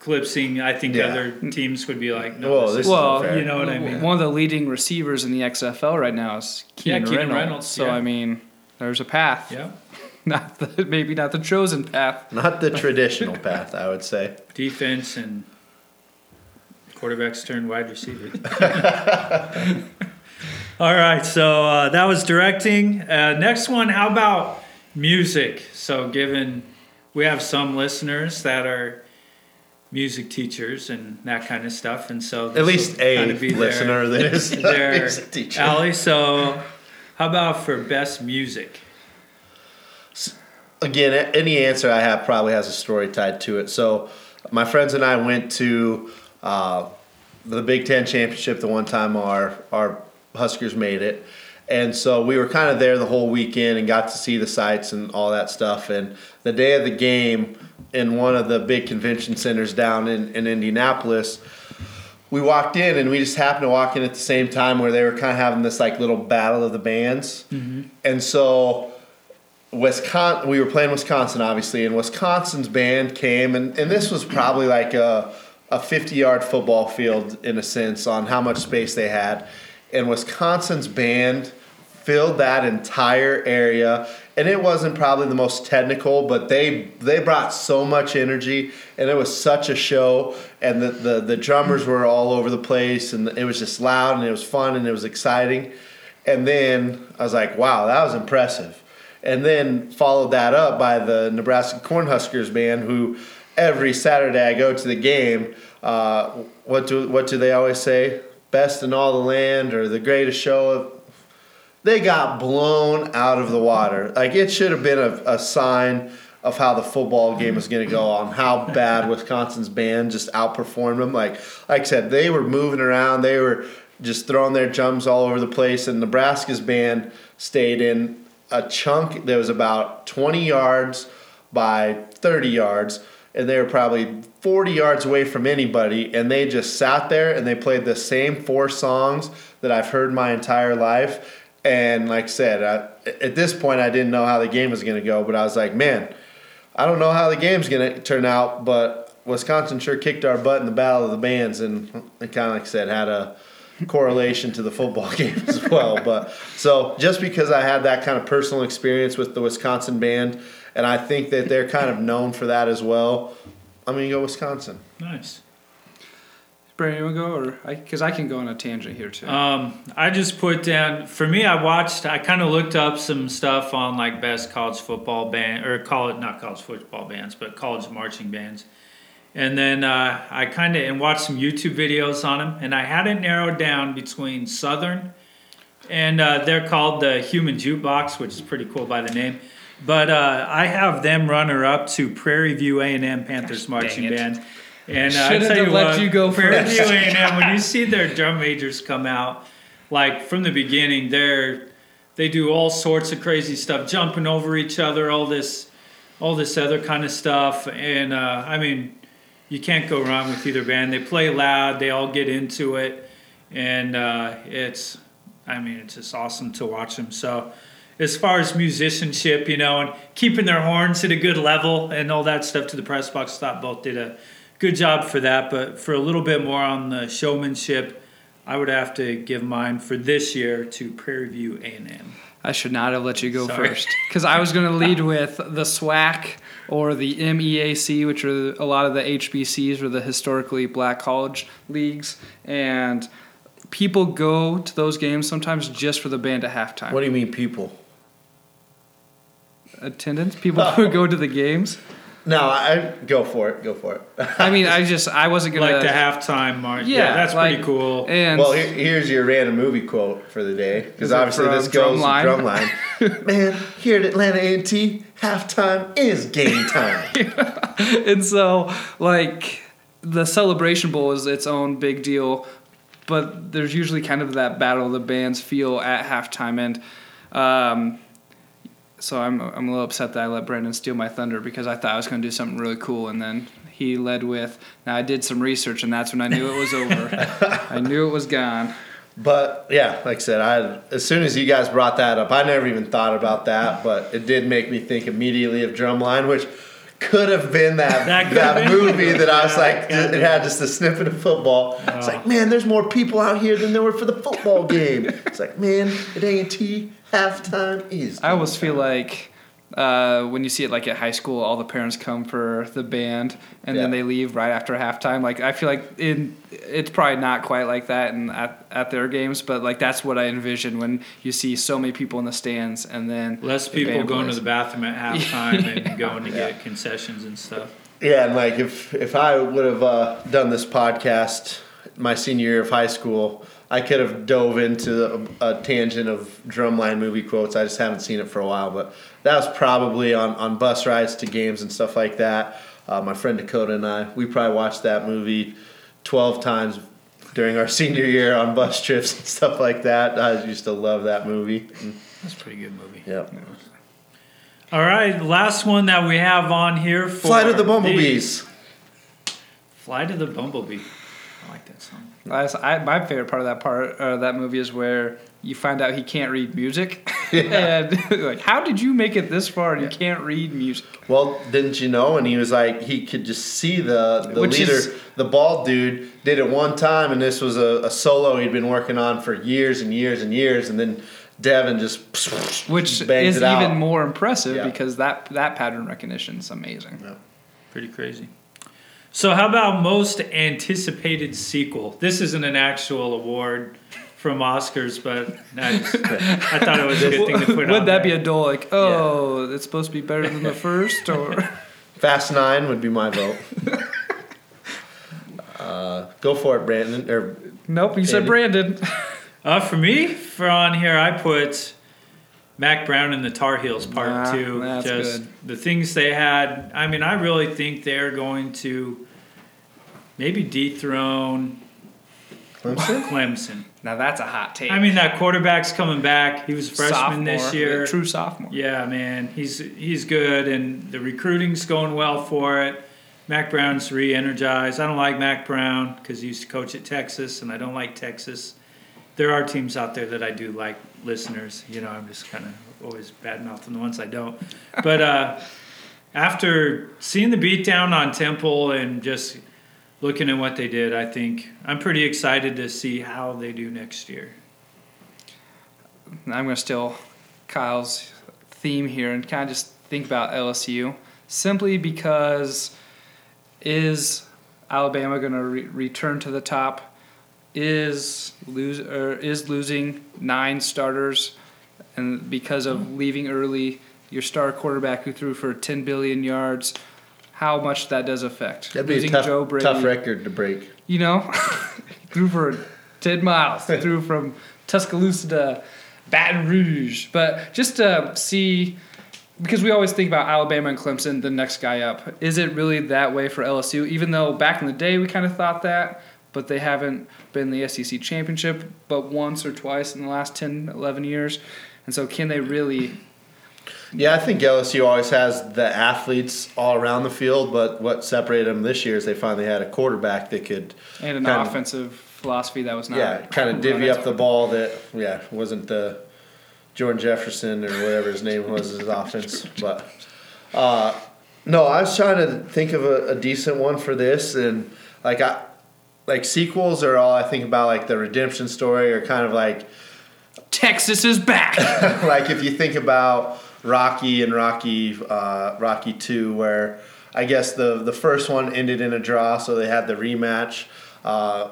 eclipsing, I think Yeah. other teams would be like, no, Whoa, this this is well, isn't fair. you know what I mean? One of the leading receivers in the XFL right now is Yeah, Keenan, Keenan Reynolds. Reynolds, So, yeah. I mean, there's a path. yeah. (laughs) Not the, maybe not the chosen path. Not the traditional path, I would say. (laughs) defense and quarterbacks turn wide receiver. (laughs) All right, so uh, that was directing. Uh, next one, how about music? So, given we have some listeners that are music teachers and that kind of stuff, and so At least a kind of be listener that is their, a their music teacher. alley. So, how about for best music? Again, any answer I have probably has a story tied to it. So, my friends and I went to uh, the Big Ten championship the one time our our Huskers made it, and so we were kind of there the whole weekend and got to see the sights and all that stuff. And the day of the game, in one of the big convention centers down in, in Indianapolis, we walked in and we just happened to walk in at the same time where they were kind of having this like little battle of the bands, mm-hmm. and so. Wisconsin, we were playing Wisconsin, obviously, and Wisconsin's band came, and, and this was probably like a, a 50 yard football field in a sense on how much space they had. And Wisconsin's band filled that entire area and it wasn't probably the most technical but they they brought so much energy and it was such a show. And the, the, the drummers were all over the place and it was just loud and it was fun and it was exciting. And then i was like wow that was impressive. And then followed that up by the nebraska cornhuskers band who every saturday i go to the game uh, what do what do they always say? Best in all the land or the greatest show of they got blown out of the water. Like it should have been a, a sign of how the football game was going to go on how bad Wisconsin's band just outperformed them. Like like I said, they were moving around. They were just throwing their jumps all over the place. And Nebraska's band stayed in a chunk that was about 20 yards by 30 yards. And they were probably 40 yards away from anybody. And they just sat there and they played the same four songs that I've heard my entire life and like I said, I, at this point, I didn't know how the game was going to go, but I was like, man, I don't know how the game's going to turn out, but Wisconsin sure kicked our butt in the battle of the bands, and kind of like I said had a correlation to the football (laughs) game as well. But so just because I had that kind of personal experience with the Wisconsin band, and I think that they're kind of known for that as well, I'm going to go Wisconsin. Nice. Brandon, you want to go or because I, I, can go on a tangent here too. Um, I just put down for me. I watched. I kind of looked up some stuff on like best college football band or college not college football bands, but college marching bands. And then uh, I kind of and watched some YouTube videos on them, and I had it narrowed down between Southern, and uh, they're called the Human Jukebox, which is pretty cool by the name. But uh, I have them runner up to Prairie View A and M Panthers Gosh, marching band. And uh, I tell you let what, you go first. A&M, (laughs) when you see their drum majors come out, like from the beginning, they're they do all sorts of crazy stuff, jumping over each other, all this, all this other kind of stuff. And uh, I mean, you can't go wrong with either band. They play loud, they all get into it, and uh, it's, I mean, it's just awesome to watch them. So. As far as musicianship, you know, and keeping their horns at a good level and all that stuff to the press box, thought both did a good job for that. But for a little bit more on the showmanship, I would have to give mine for this year to Prairie View A&M. I should not have let you go Sorry. first because I was going (laughs) to lead with the SWAC or the MEAC, which are a lot of the HBCs or the historically black college leagues, and people go to those games sometimes just for the band at halftime. What do you mean, people? Attendance. People (laughs) who go to the games. No, I go for it. Go for it. I mean, I (laughs) just I wasn't gonna like the halftime mark. Yeah, yeah that's like, pretty cool. And well, here, here's your random movie quote for the day because obviously this goes drumline. Drumline. (laughs) Man, here at Atlanta A&T, halftime is game (laughs) time. yeah. And so, like, the Celebration Bowl is its own big deal, but there's usually kind of that battle of the bands feel at halftime, and um, so I'm I'm a little upset that I let Brandon steal my thunder because I thought I was going to do something really cool, and then he led with. Now I did some research, and that's when I knew it was over. (laughs) I knew it was gone. But yeah, like I said, I as soon as you guys brought that up, I never even thought about that, but it did make me think immediately of Drumline, which could have been that that, that movie that I was like, it had just a snippet of football. Oh. It's like, man, there's more people out here than there were for the football game. it's like, man, at A and T, halftime is. I always feel like uh, when you see it like at high school, all the parents come for the band and yeah. then they leave right after halftime. Like I feel like in it's probably not quite like that in at, at their games, but like that's what I envision when you see so many people in the stands and then less the people going plays. to the bathroom at halftime and (laughs) going to yeah. get concessions and stuff. Yeah, and like if if I would have uh, done this podcast my senior year of high school I could have dove into a, a, tangent of drumline movie quotes. I just haven't seen it for a while, but that was probably on, on bus rides to games and stuff like that. Uh, my friend Dakota and I, we probably watched that movie 12 times during our (laughs) senior year on bus trips and stuff like that. I used to love that movie. That's a pretty good movie. Yep. All right, last one that we have on here for Flight of the Bumblebees. The Flight of the Bumblebee. I like that song. That's- I, my favorite part of that part uh, that movie is where you find out he can't read music, (laughs) and (laughs) like, how did you make it this far and you can't read music? Well, didn't you know? And he was like, he could just see the the Which leader, is- the bald dude, did it one time, and this was a, a solo he'd been working on for years and years and years, and then Devin just (sniffs) Which bangs is it out. even more impressive Yeah. because that that pattern recognition is amazing. Yeah. Pretty crazy. So, how about most anticipated sequel? This isn't an actual award from Oscars, but I, just, I thought it was a good thing to put on. Would that there. be a dole like, oh, it's supposed to be better than the first, or Fast Nine would be my vote. uh, go for it, Brandon. Or nope? You said Brandon. Uh, for me, for on here, I put Mack Brown and the Tar Heels Part Nah, Two. that's Just good. the things they had. I mean, I really think they're going to maybe dethrone Clemson? Clemson. now that's a hot take. I mean, that quarterback's coming back. He was a freshman this Sophomore, year. true sophomore. Yeah, man, he's he's good, and the recruiting's going well for it. Mack Brown's re-energized. I don't like Mack Brown because he used to coach at Texas, and I don't like Texas. There are teams out there that I do like. Listeners, you know, I'm just kind of always bad mouthing the ones I don't. But uh, after seeing the beatdown on Temple and just looking at what they did, I think I'm pretty excited to see how they do next year. I'm going to steal Kyle's theme here and kind of just think about LSU simply because is Alabama going to re- return to the top? Is lose or is losing nine starters and because of leaving early your star quarterback who threw for 10 billion yards how much that does affect That'd be losing a tough, Joe Brady tough record to break. you know, (laughs) threw for 10 miles, (laughs) threw from Tuscaloosa to Baton Rouge. But just to see, because we always think about Alabama and Clemson, the next guy up. Is it really that way for LSU? Even though back in the day we kind of thought that, but they haven't been the SEC championship but once or twice in the last 10, 11 years. And so can they really Yeah, I think LSU always has the athletes all around the field, but what separated them this year is they finally had a quarterback that could, and an Kind of- offensive philosophy that was not yeah, kind of divvy up the ball that, yeah, wasn't the Jordan Jefferson or whatever his name was his offense. But uh, no, I was trying to think of a, a decent one for this, and like I, like sequels are all I think about, like the redemption story, or kind of like Texas is back. (laughs) like if you think about Rocky and Rocky uh, Rocky Two, where I guess the the first one ended in a draw, so they had the rematch. Uh,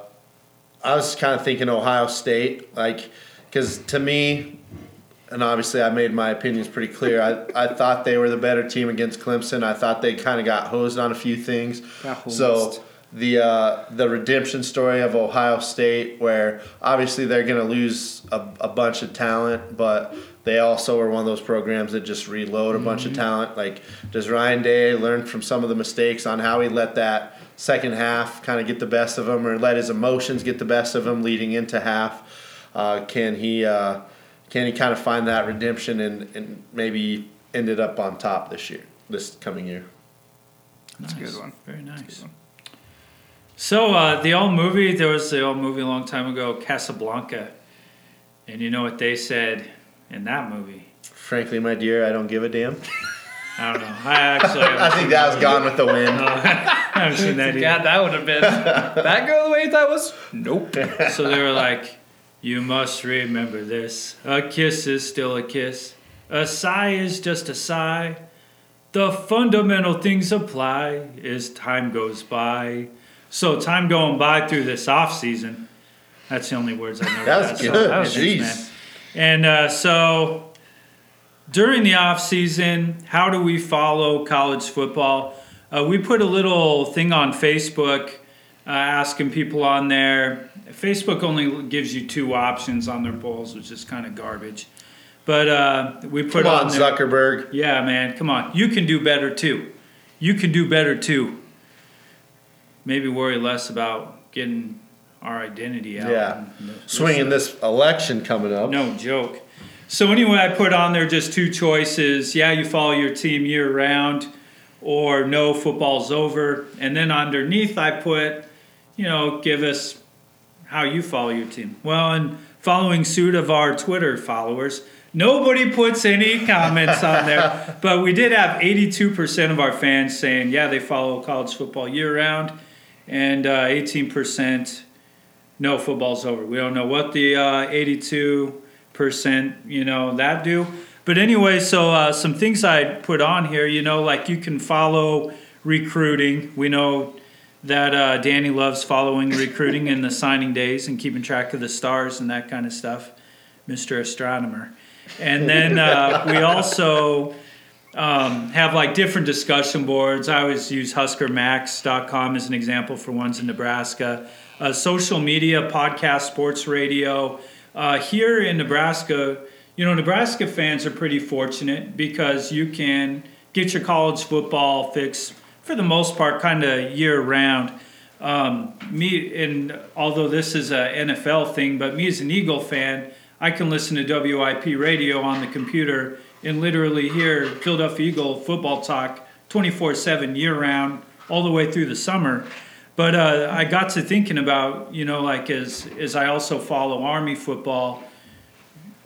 I was kind of thinking Ohio State, like because to me, and obviously I made my opinions pretty clear. I, I thought they were the better team against Clemson. I thought they kind of got hosed on a few things. So. The uh, the redemption story of Ohio State, where obviously they're going to lose a, a bunch of talent, but they also are one of those programs that just reload a bunch of talent. Like, does Ryan Day learn from some of the mistakes on how he let that second half kind of get the best of him, or let his emotions get the best of him leading into half? Uh, can he uh, can he kind of find that redemption and, and maybe ended up on top this year, this coming year? That's a good one. Very That's a nice. Good one. So uh, the old movie, there was the old movie a long time ago, Casablanca, and you know what they said in that movie? Frankly, my dear, I don't give a damn. I don't know. I actually, (laughs) I think that was Gone with the Wind. (laughs) I haven't seen that either. God, that would have been (laughs) that go the way you thought it was. Nope. So they were like, "You must remember this: a kiss is still a kiss, a sigh is just a sigh. The fundamental things apply as time goes by." So time going by through this off season. That's the only words I know. That to was good. That was Jeez. man. And uh, so during the off season, how do we follow college football? Uh, we put a little thing on Facebook uh, asking people on there. Facebook only gives you two options on their polls, which is kind of garbage. But uh, we put Come on, on there. Zuckerberg. Yeah, man, come on. You can do better too. You can do better too. Maybe worry less about getting our identity out. Yeah. Swinging this election coming up. no joke. So anyway, I put on there just two choices. Yeah, you follow your team year round, or no, football's over. And then underneath, I put, you know, give us how you follow your team. Well, and following suit of our Twitter followers, nobody puts any comments on there, (laughs) but we did have 82% of our fans saying, yeah, they follow college football year round, and uh, 18% no, football's over. We don't know what the uh, 82% you know that do. But anyway, so uh, some things I put on here, you know, like you can follow recruiting. We know that uh, Danny loves following recruiting and the signing days and keeping track of the stars and that kind of stuff, Mr. Astronomer. And then uh, we also um, have like different discussion boards. I always use HuskerMax.com as an example for ones in Nebraska. Uh, social media, podcast, sports radio. Uh, here in Nebraska, you know, Nebraska fans are pretty fortunate because you can get your college football fix for the most part, kind of year round. Um, me and although this is a NFL thing, but me as an Eagle fan, I can listen to WIP radio on the computer and literally hear Philadelphia Eagle football talk 24/7 year round, all the way through the summer. But uh, I got to thinking about, you know, like as as I also follow Army football,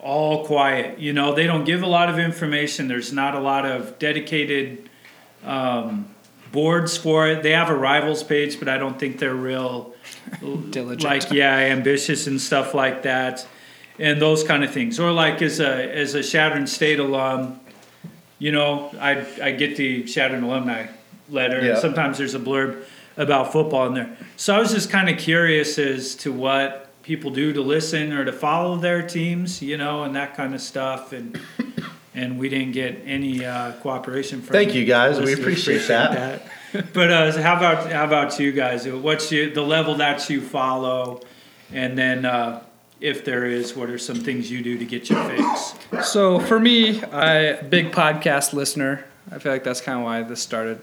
all quiet. You know, they don't give a lot of information. There's not a lot of dedicated um, boards for it. They have a rivals page, but I don't think they're real (laughs) Diligent. Like yeah, ambitious and stuff like that, and those kind of things. Or like as a as a Chadron State alum, you know, I I get the Chadron alumni letter, Yeah. and sometimes there's a blurb about football in there. So I was just kind of curious as to what people do to listen or to follow their teams, you know, and that kind of stuff, and. And we didn't get any uh, cooperation from. Thank you, guys. We listeners. appreciate that. that. (laughs) But uh, how about how about you guys? What's your, the level that you follow, and then uh, if there is, what are some things you do to get your fix? So for me, I big podcast listener. I feel like that's kind of why this started.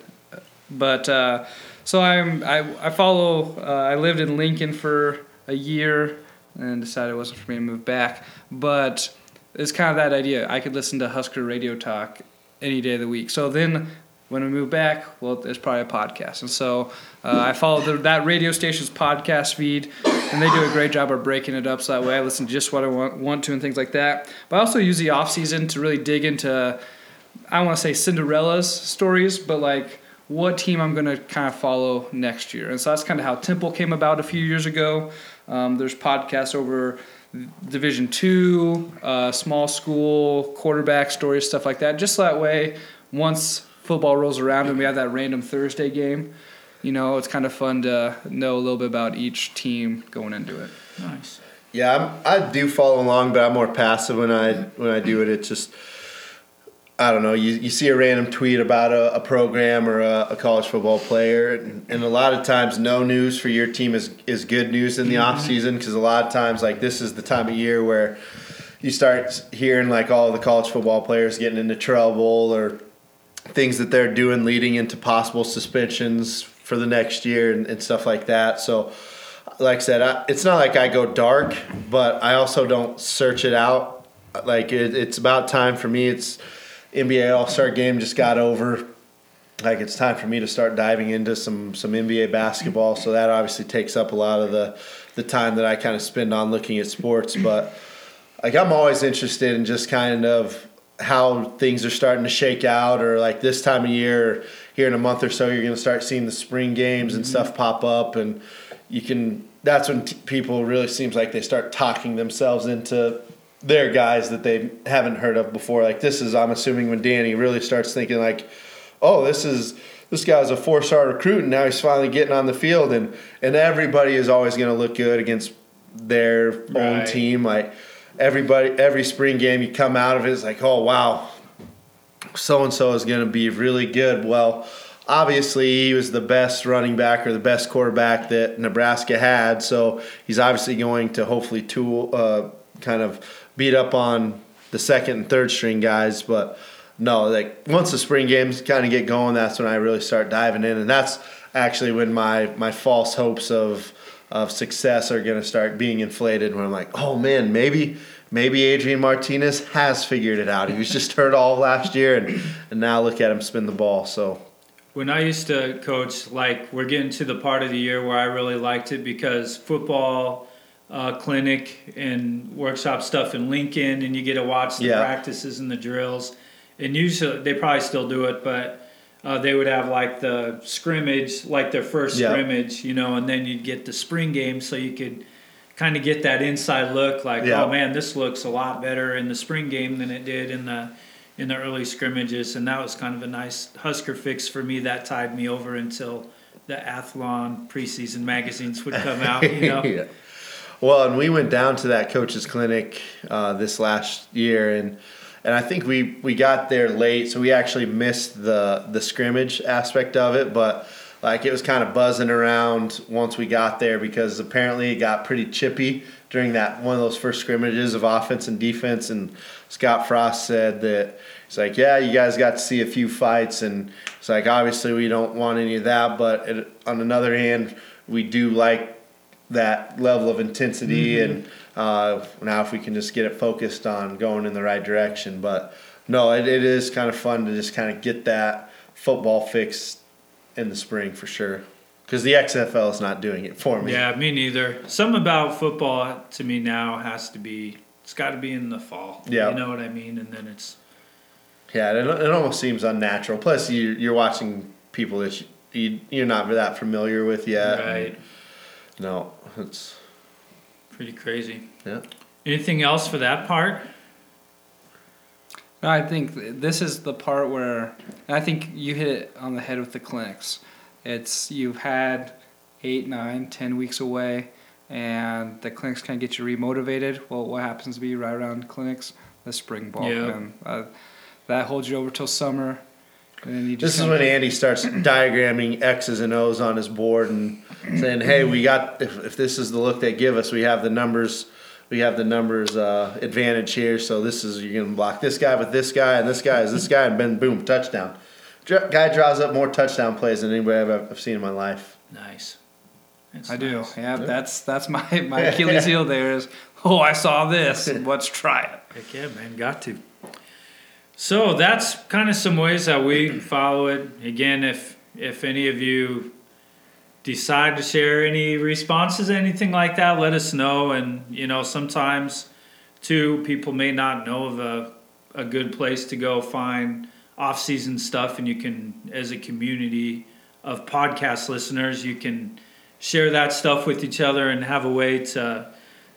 But uh, so I'm I, I follow. Uh, I lived in Lincoln for a year and decided it wasn't for me to move back. But it's kind of that idea. I could listen to Husker Radio Talk any day of the week. So then when we move back, well, there's probably a podcast. And so uh, I follow the, that radio station's podcast feed, and they do a great job of breaking it up so that way I listen to just what I want, want to and things like that. But I also use the off season to really dig into, I don't want to say Cinderella's stories, but like what team I'm going to kind of follow next year. And so that's kind of how Temple came about a few years ago. Um, there's podcasts over Division two, uh, small school, quarterback stories, stuff like that. Just so that way, once football rolls around and we have that random Thursday game, you know, it's kind of fun to know a little bit about each team going into it. Nice. Yeah, I'm, I do follow along, but I'm more passive when I when I do it. It's just I don't know. You, you see a random tweet about a, a program or a, a college football player, and, and a lot of times, no news for your team is is good news in the mm-hmm. off season because a lot of times, like this is the time of year where you start hearing like all the college football players getting into trouble or things that they're doing leading into possible suspensions for the next year and, and stuff like that. So like I said, I, it's not like I go dark, but I also don't search it out. Like it, it's about time for me. It's NBA All Star Game just got over. Like it's time for me to start diving into some some NBA basketball. So that obviously takes up a lot of the the time that I kind of spend on looking at sports. But like I'm always interested in just kind of how things are starting to shake out, or like this time of year, here in a month or so, you're going to start seeing the spring games and mm-hmm. stuff pop up, and you can. That's when t- people really seems like they start talking themselves into their guys that they haven't heard of before. Like this is, I'm assuming, when Danny really starts thinking like, oh, this is this guy's a four star recruit, and now he's finally getting on the field, and and everybody is always going to look good against their own team. Like everybody, every spring game you come out of it, it is like, oh wow, so and so is going to be really good. Well, obviously he was the best running back or the best quarterback that Nebraska had, so he's obviously going to hopefully tool uh, kind of beat up on the second and third string guys, but. No, like once the spring games kind of get going, that's when I really start diving in, and that's actually when my my false hopes of of success are going to start being inflated. When I'm like, oh man, maybe maybe Adrian Martinez has figured it out. He was just hurt all last year, and and now look at him spin the ball. So When I used to coach, like we're getting to the part of the year where I really liked it because football uh, clinic and workshop stuff in Lincoln, and you get to watch the Yeah. practices and the drills. And usually, they probably still do it, but uh, they would have like the scrimmage, like their first Yeah. scrimmage, you know, and then you'd get the spring game, so you could kind of get that inside look, like, Yeah. oh man, this looks a lot better in the spring game than it did in the in the early scrimmages, and that was kind of a nice Husker fix for me. That tied me over until the Athlon preseason magazines would come (laughs) out, you know. Yeah. Well, and we went down to that coaches clinic uh, this last year, and and I think we we got there late, so we actually missed the the scrimmage aspect of it, but. Like it was kind of buzzing around once we got there because apparently it got pretty chippy during that one of those first scrimmages of offense and defense. And Scott Frost said that he's like, "Yeah, you guys got to see a few fights," and it's like obviously we don't want any of that, but it, on another hand, we do like that level of intensity mm-hmm. and uh, now if we can just get it focused on going in the right direction but no it, it is kind of fun to just kind of get that football fixed in the spring for sure because the xfl is not doing it for me Yeah, me neither. Some about football to me now has to be. It's got to be in the fall. Yeah. you know what I mean. And then it's yeah it, it almost seems unnatural plus you, you're watching people that you, you, you're not that familiar with yet right, no it's pretty crazy. yeah Anything else for that part? No, I think this is the part where I think you hit it on the head with the clinics. It's you've had eight, nine, ten weeks away, and the clinics kind of get you remotivated. Well, what happens to be right around clinics? The spring ball, Yeah. and uh, that holds you over till summer. And then you This is when Andy starts (clears throat) diagramming X's and O's on his board and saying, "Hey, we got if, if this is the look they give us, we have the numbers, we have the numbers uh, advantage here. So this is you're gonna block this guy with this guy and this guy is this guy and then boom touchdown. Dr- Guy draws up more touchdown plays than anybody I've, I've seen in my life. Nice. That's I do. nice. Yeah, that's that's my my (laughs) Achilles heel. There is. Oh, I saw this. Let's try it. Heck yeah, man, got to. So that's kind of some ways that we follow it. Again, if if any of you decide to share any responses, anything like that, let us know. And you know, sometimes too, people may not know of a a good place to go find off season stuff, and you can, as a community of podcast listeners, you can share that stuff with each other and have a way to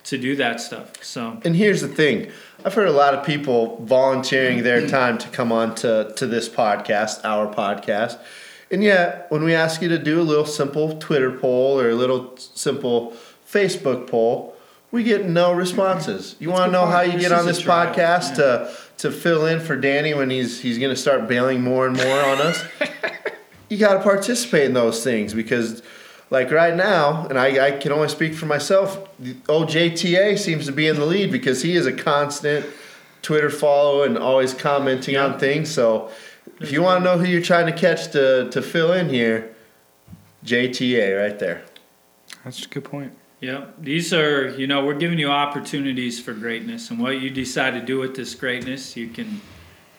to do that stuff. So And here's the thing. I've heard a lot of people volunteering their mm-hmm. time to come on to, to this podcast, our podcast. And yet, when we ask you to do a little simple Twitter poll or a little simple Facebook poll, we get no mm-hmm. responses. You want to know how you get on this podcast to to fill in for Danny when he's he's going to start bailing more and more on us? (laughs) you got to participate in those things because like right now, and I, I can only speak for myself, the OJTA seems to be in the lead because he is a constant Twitter follow and always commenting Yeah. on things. So if you want to know who you're trying to catch to, to fill in here, JTA right there. That's a good point. Yeah, these are you know we're giving you opportunities for greatness, and what you decide to do with this greatness, you can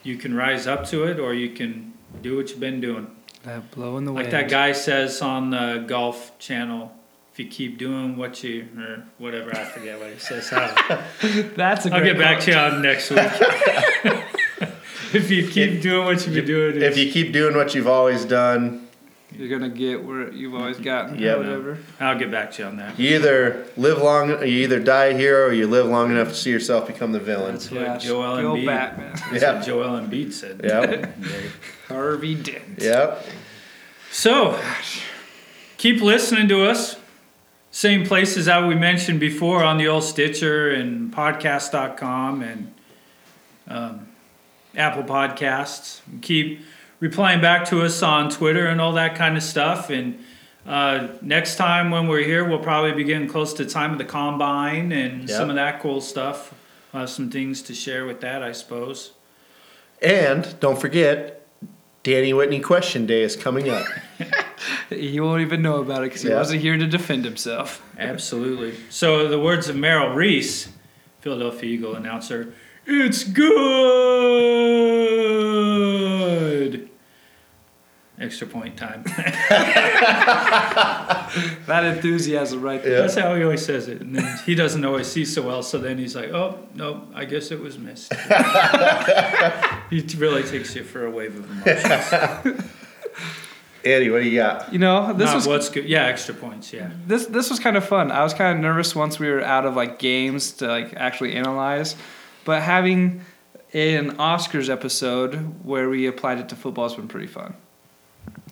you can rise up to it, or you can do what you've been doing. That blow in the Like that guy says on the Golf Channel, if you keep doing what you or whatever, I forget what he says. I'll, (laughs) That's a I'll great get back quote. to you on next week. (laughs) (laughs) if you keep doing what you've been doing, If you keep doing what you've always done, You're gonna get where you've always gotten. Yep. or whatever. I'll get back to you on that. you either live long, you either die a hero, or you live long enough to see yourself become the villain. That's what Yeah, Joel go Embiid. Batman. That's Yeah. what Joel Embiid said. Yep. (laughs) (laughs) Harvey Dent. Yep. So, keep listening to us. Same places that we mentioned before on the old Stitcher and podcast.com and um, Apple Podcasts. Keep replying back to us on Twitter and all that kind of stuff. And uh, next time when we're here, we'll probably be getting close to time of the combine and Yep. some of that cool stuff. We'll have some things to share with that, I suppose. And don't forget, Danny Whitney Question Day is coming up. (laughs) He won't even know about it because he Yeah. wasn't here to defend himself. Absolutely. So, the words of Merrill Reese, Philadelphia Eagle announcer, it's good. Extra point time. (laughs) That enthusiasm right there. Yeah. That's how he always says it. And then he doesn't always see so well, so then he's like, oh, no, I guess it was missed. (laughs) he really takes you for a wave of (laughs) emotions. Andy, what do you got? You know, this Not was what's good. Yeah, extra points. Yeah. this this was kind of fun. I was kind of nervous once we were out of like games to like actually analyze, but having an Oscars episode where we applied it to football has been pretty fun.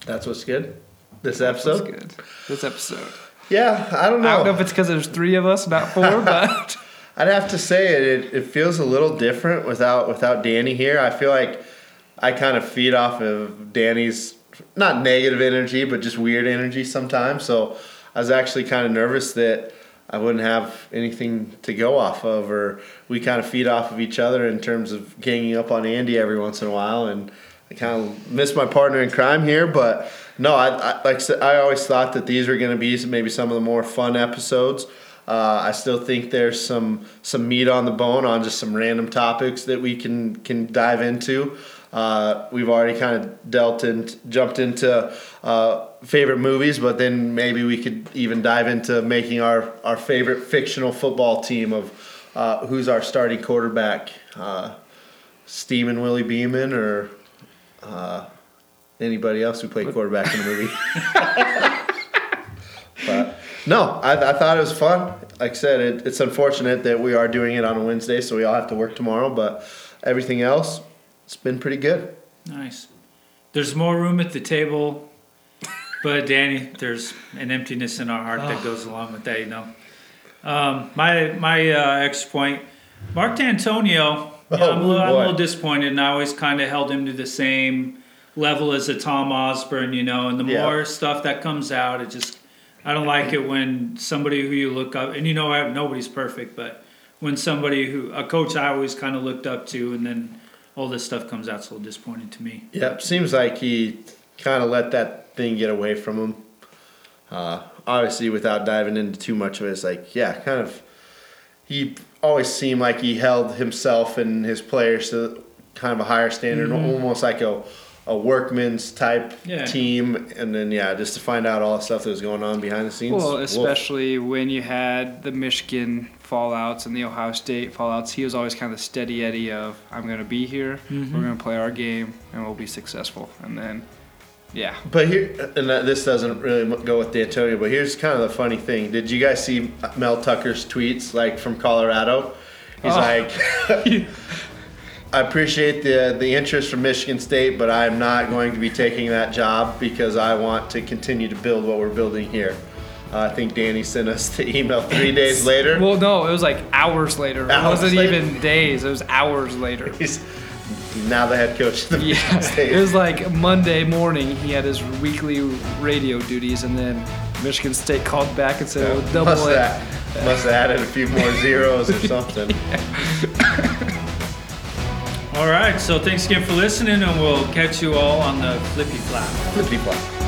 That's what's good. This That's episode. good. This episode. Yeah, I don't know. I don't know if it's because there's three of us, not four, (laughs) but I'd have to say it, it. It feels a little different without without Danny here. I feel like I kind of feed off of Danny's not negative energy, but just weird energy sometimes. So I was actually kind of nervous that I wouldn't have anything to go off of, or we kind of feed off of each other in terms of ganging up on Andy every once in a while. And I kind of miss my partner in crime here, but no, I, I like I always thought that these were going to be maybe some of the more fun episodes. Uh, I still think there's some some meat on the bone on just some random topics that we can can dive into. Uh, we've already kind of dealt and jumped into uh, favorite movies, but then maybe we could even dive into making our, our favorite fictional football team of uh, who's our starting quarterback, uh, Steamin' Willie Beamen or uh, anybody else who played quarterback in the movie. (laughs) (laughs) but no, I, I thought it was fun. Like I said, it, it's unfortunate that we are doing it on a Wednesday, so we all have to work tomorrow. But everything else, it's been pretty good. Nice. There's more room at the table, but Danny, there's an emptiness in our heart that goes along with that. You know. Um, my my uh, ex point, Mark Dantonio. Yeah, I'm, a little, I'm a little disappointed, and I always kind of held him to the same level as a Tom Osborne. You know, and the Yeah. more stuff that comes out, it just I don't like it when somebody who you look up, and you know I- nobody's perfect, but when somebody who a coach I always kind of looked up to, and then all this stuff comes out, it's a little disappointing to me. Yep, seems like he kind of let that thing get away from him. Uh, obviously, without diving into too much of it, it's like, yeah, kind of. He always seemed like he held himself and his players to kind of a higher standard, mm-hmm. almost like a, a workman's type Yeah. team. And then, yeah, just to find out all the stuff that was going on behind the scenes. well, woof. especially when you had the Michigan fallouts and the Ohio State fallouts, he was always kind of the steady Eddie of I'm going to be here, mm-hmm. we're going to play our game, and we'll be successful. And then, yeah, But here, and this doesn't really go with Dantonio, but here's kind of the funny thing. Did you guys see Mel Tucker's tweets, like from Colorado? He's Oh. like, (laughs) (laughs) I appreciate the the interest from Michigan State, but I'm not going to be taking that job because I want to continue to build what we're building here. Uh, I think Danny sent us the email three (laughs) days later. Well, no, it was like hours later. Hours it wasn't later? even days. It was hours later. He's now the head coach of the Michigan Yeah, State. it was like Monday morning. He had his weekly radio duties, and then Michigan State called back and said, Yeah, "We'll double must it." Have, must have added a few more (laughs) zeros or something. (laughs) All right, so thanks again for listening, and we'll catch you all on the flippy flap. Flippy flop.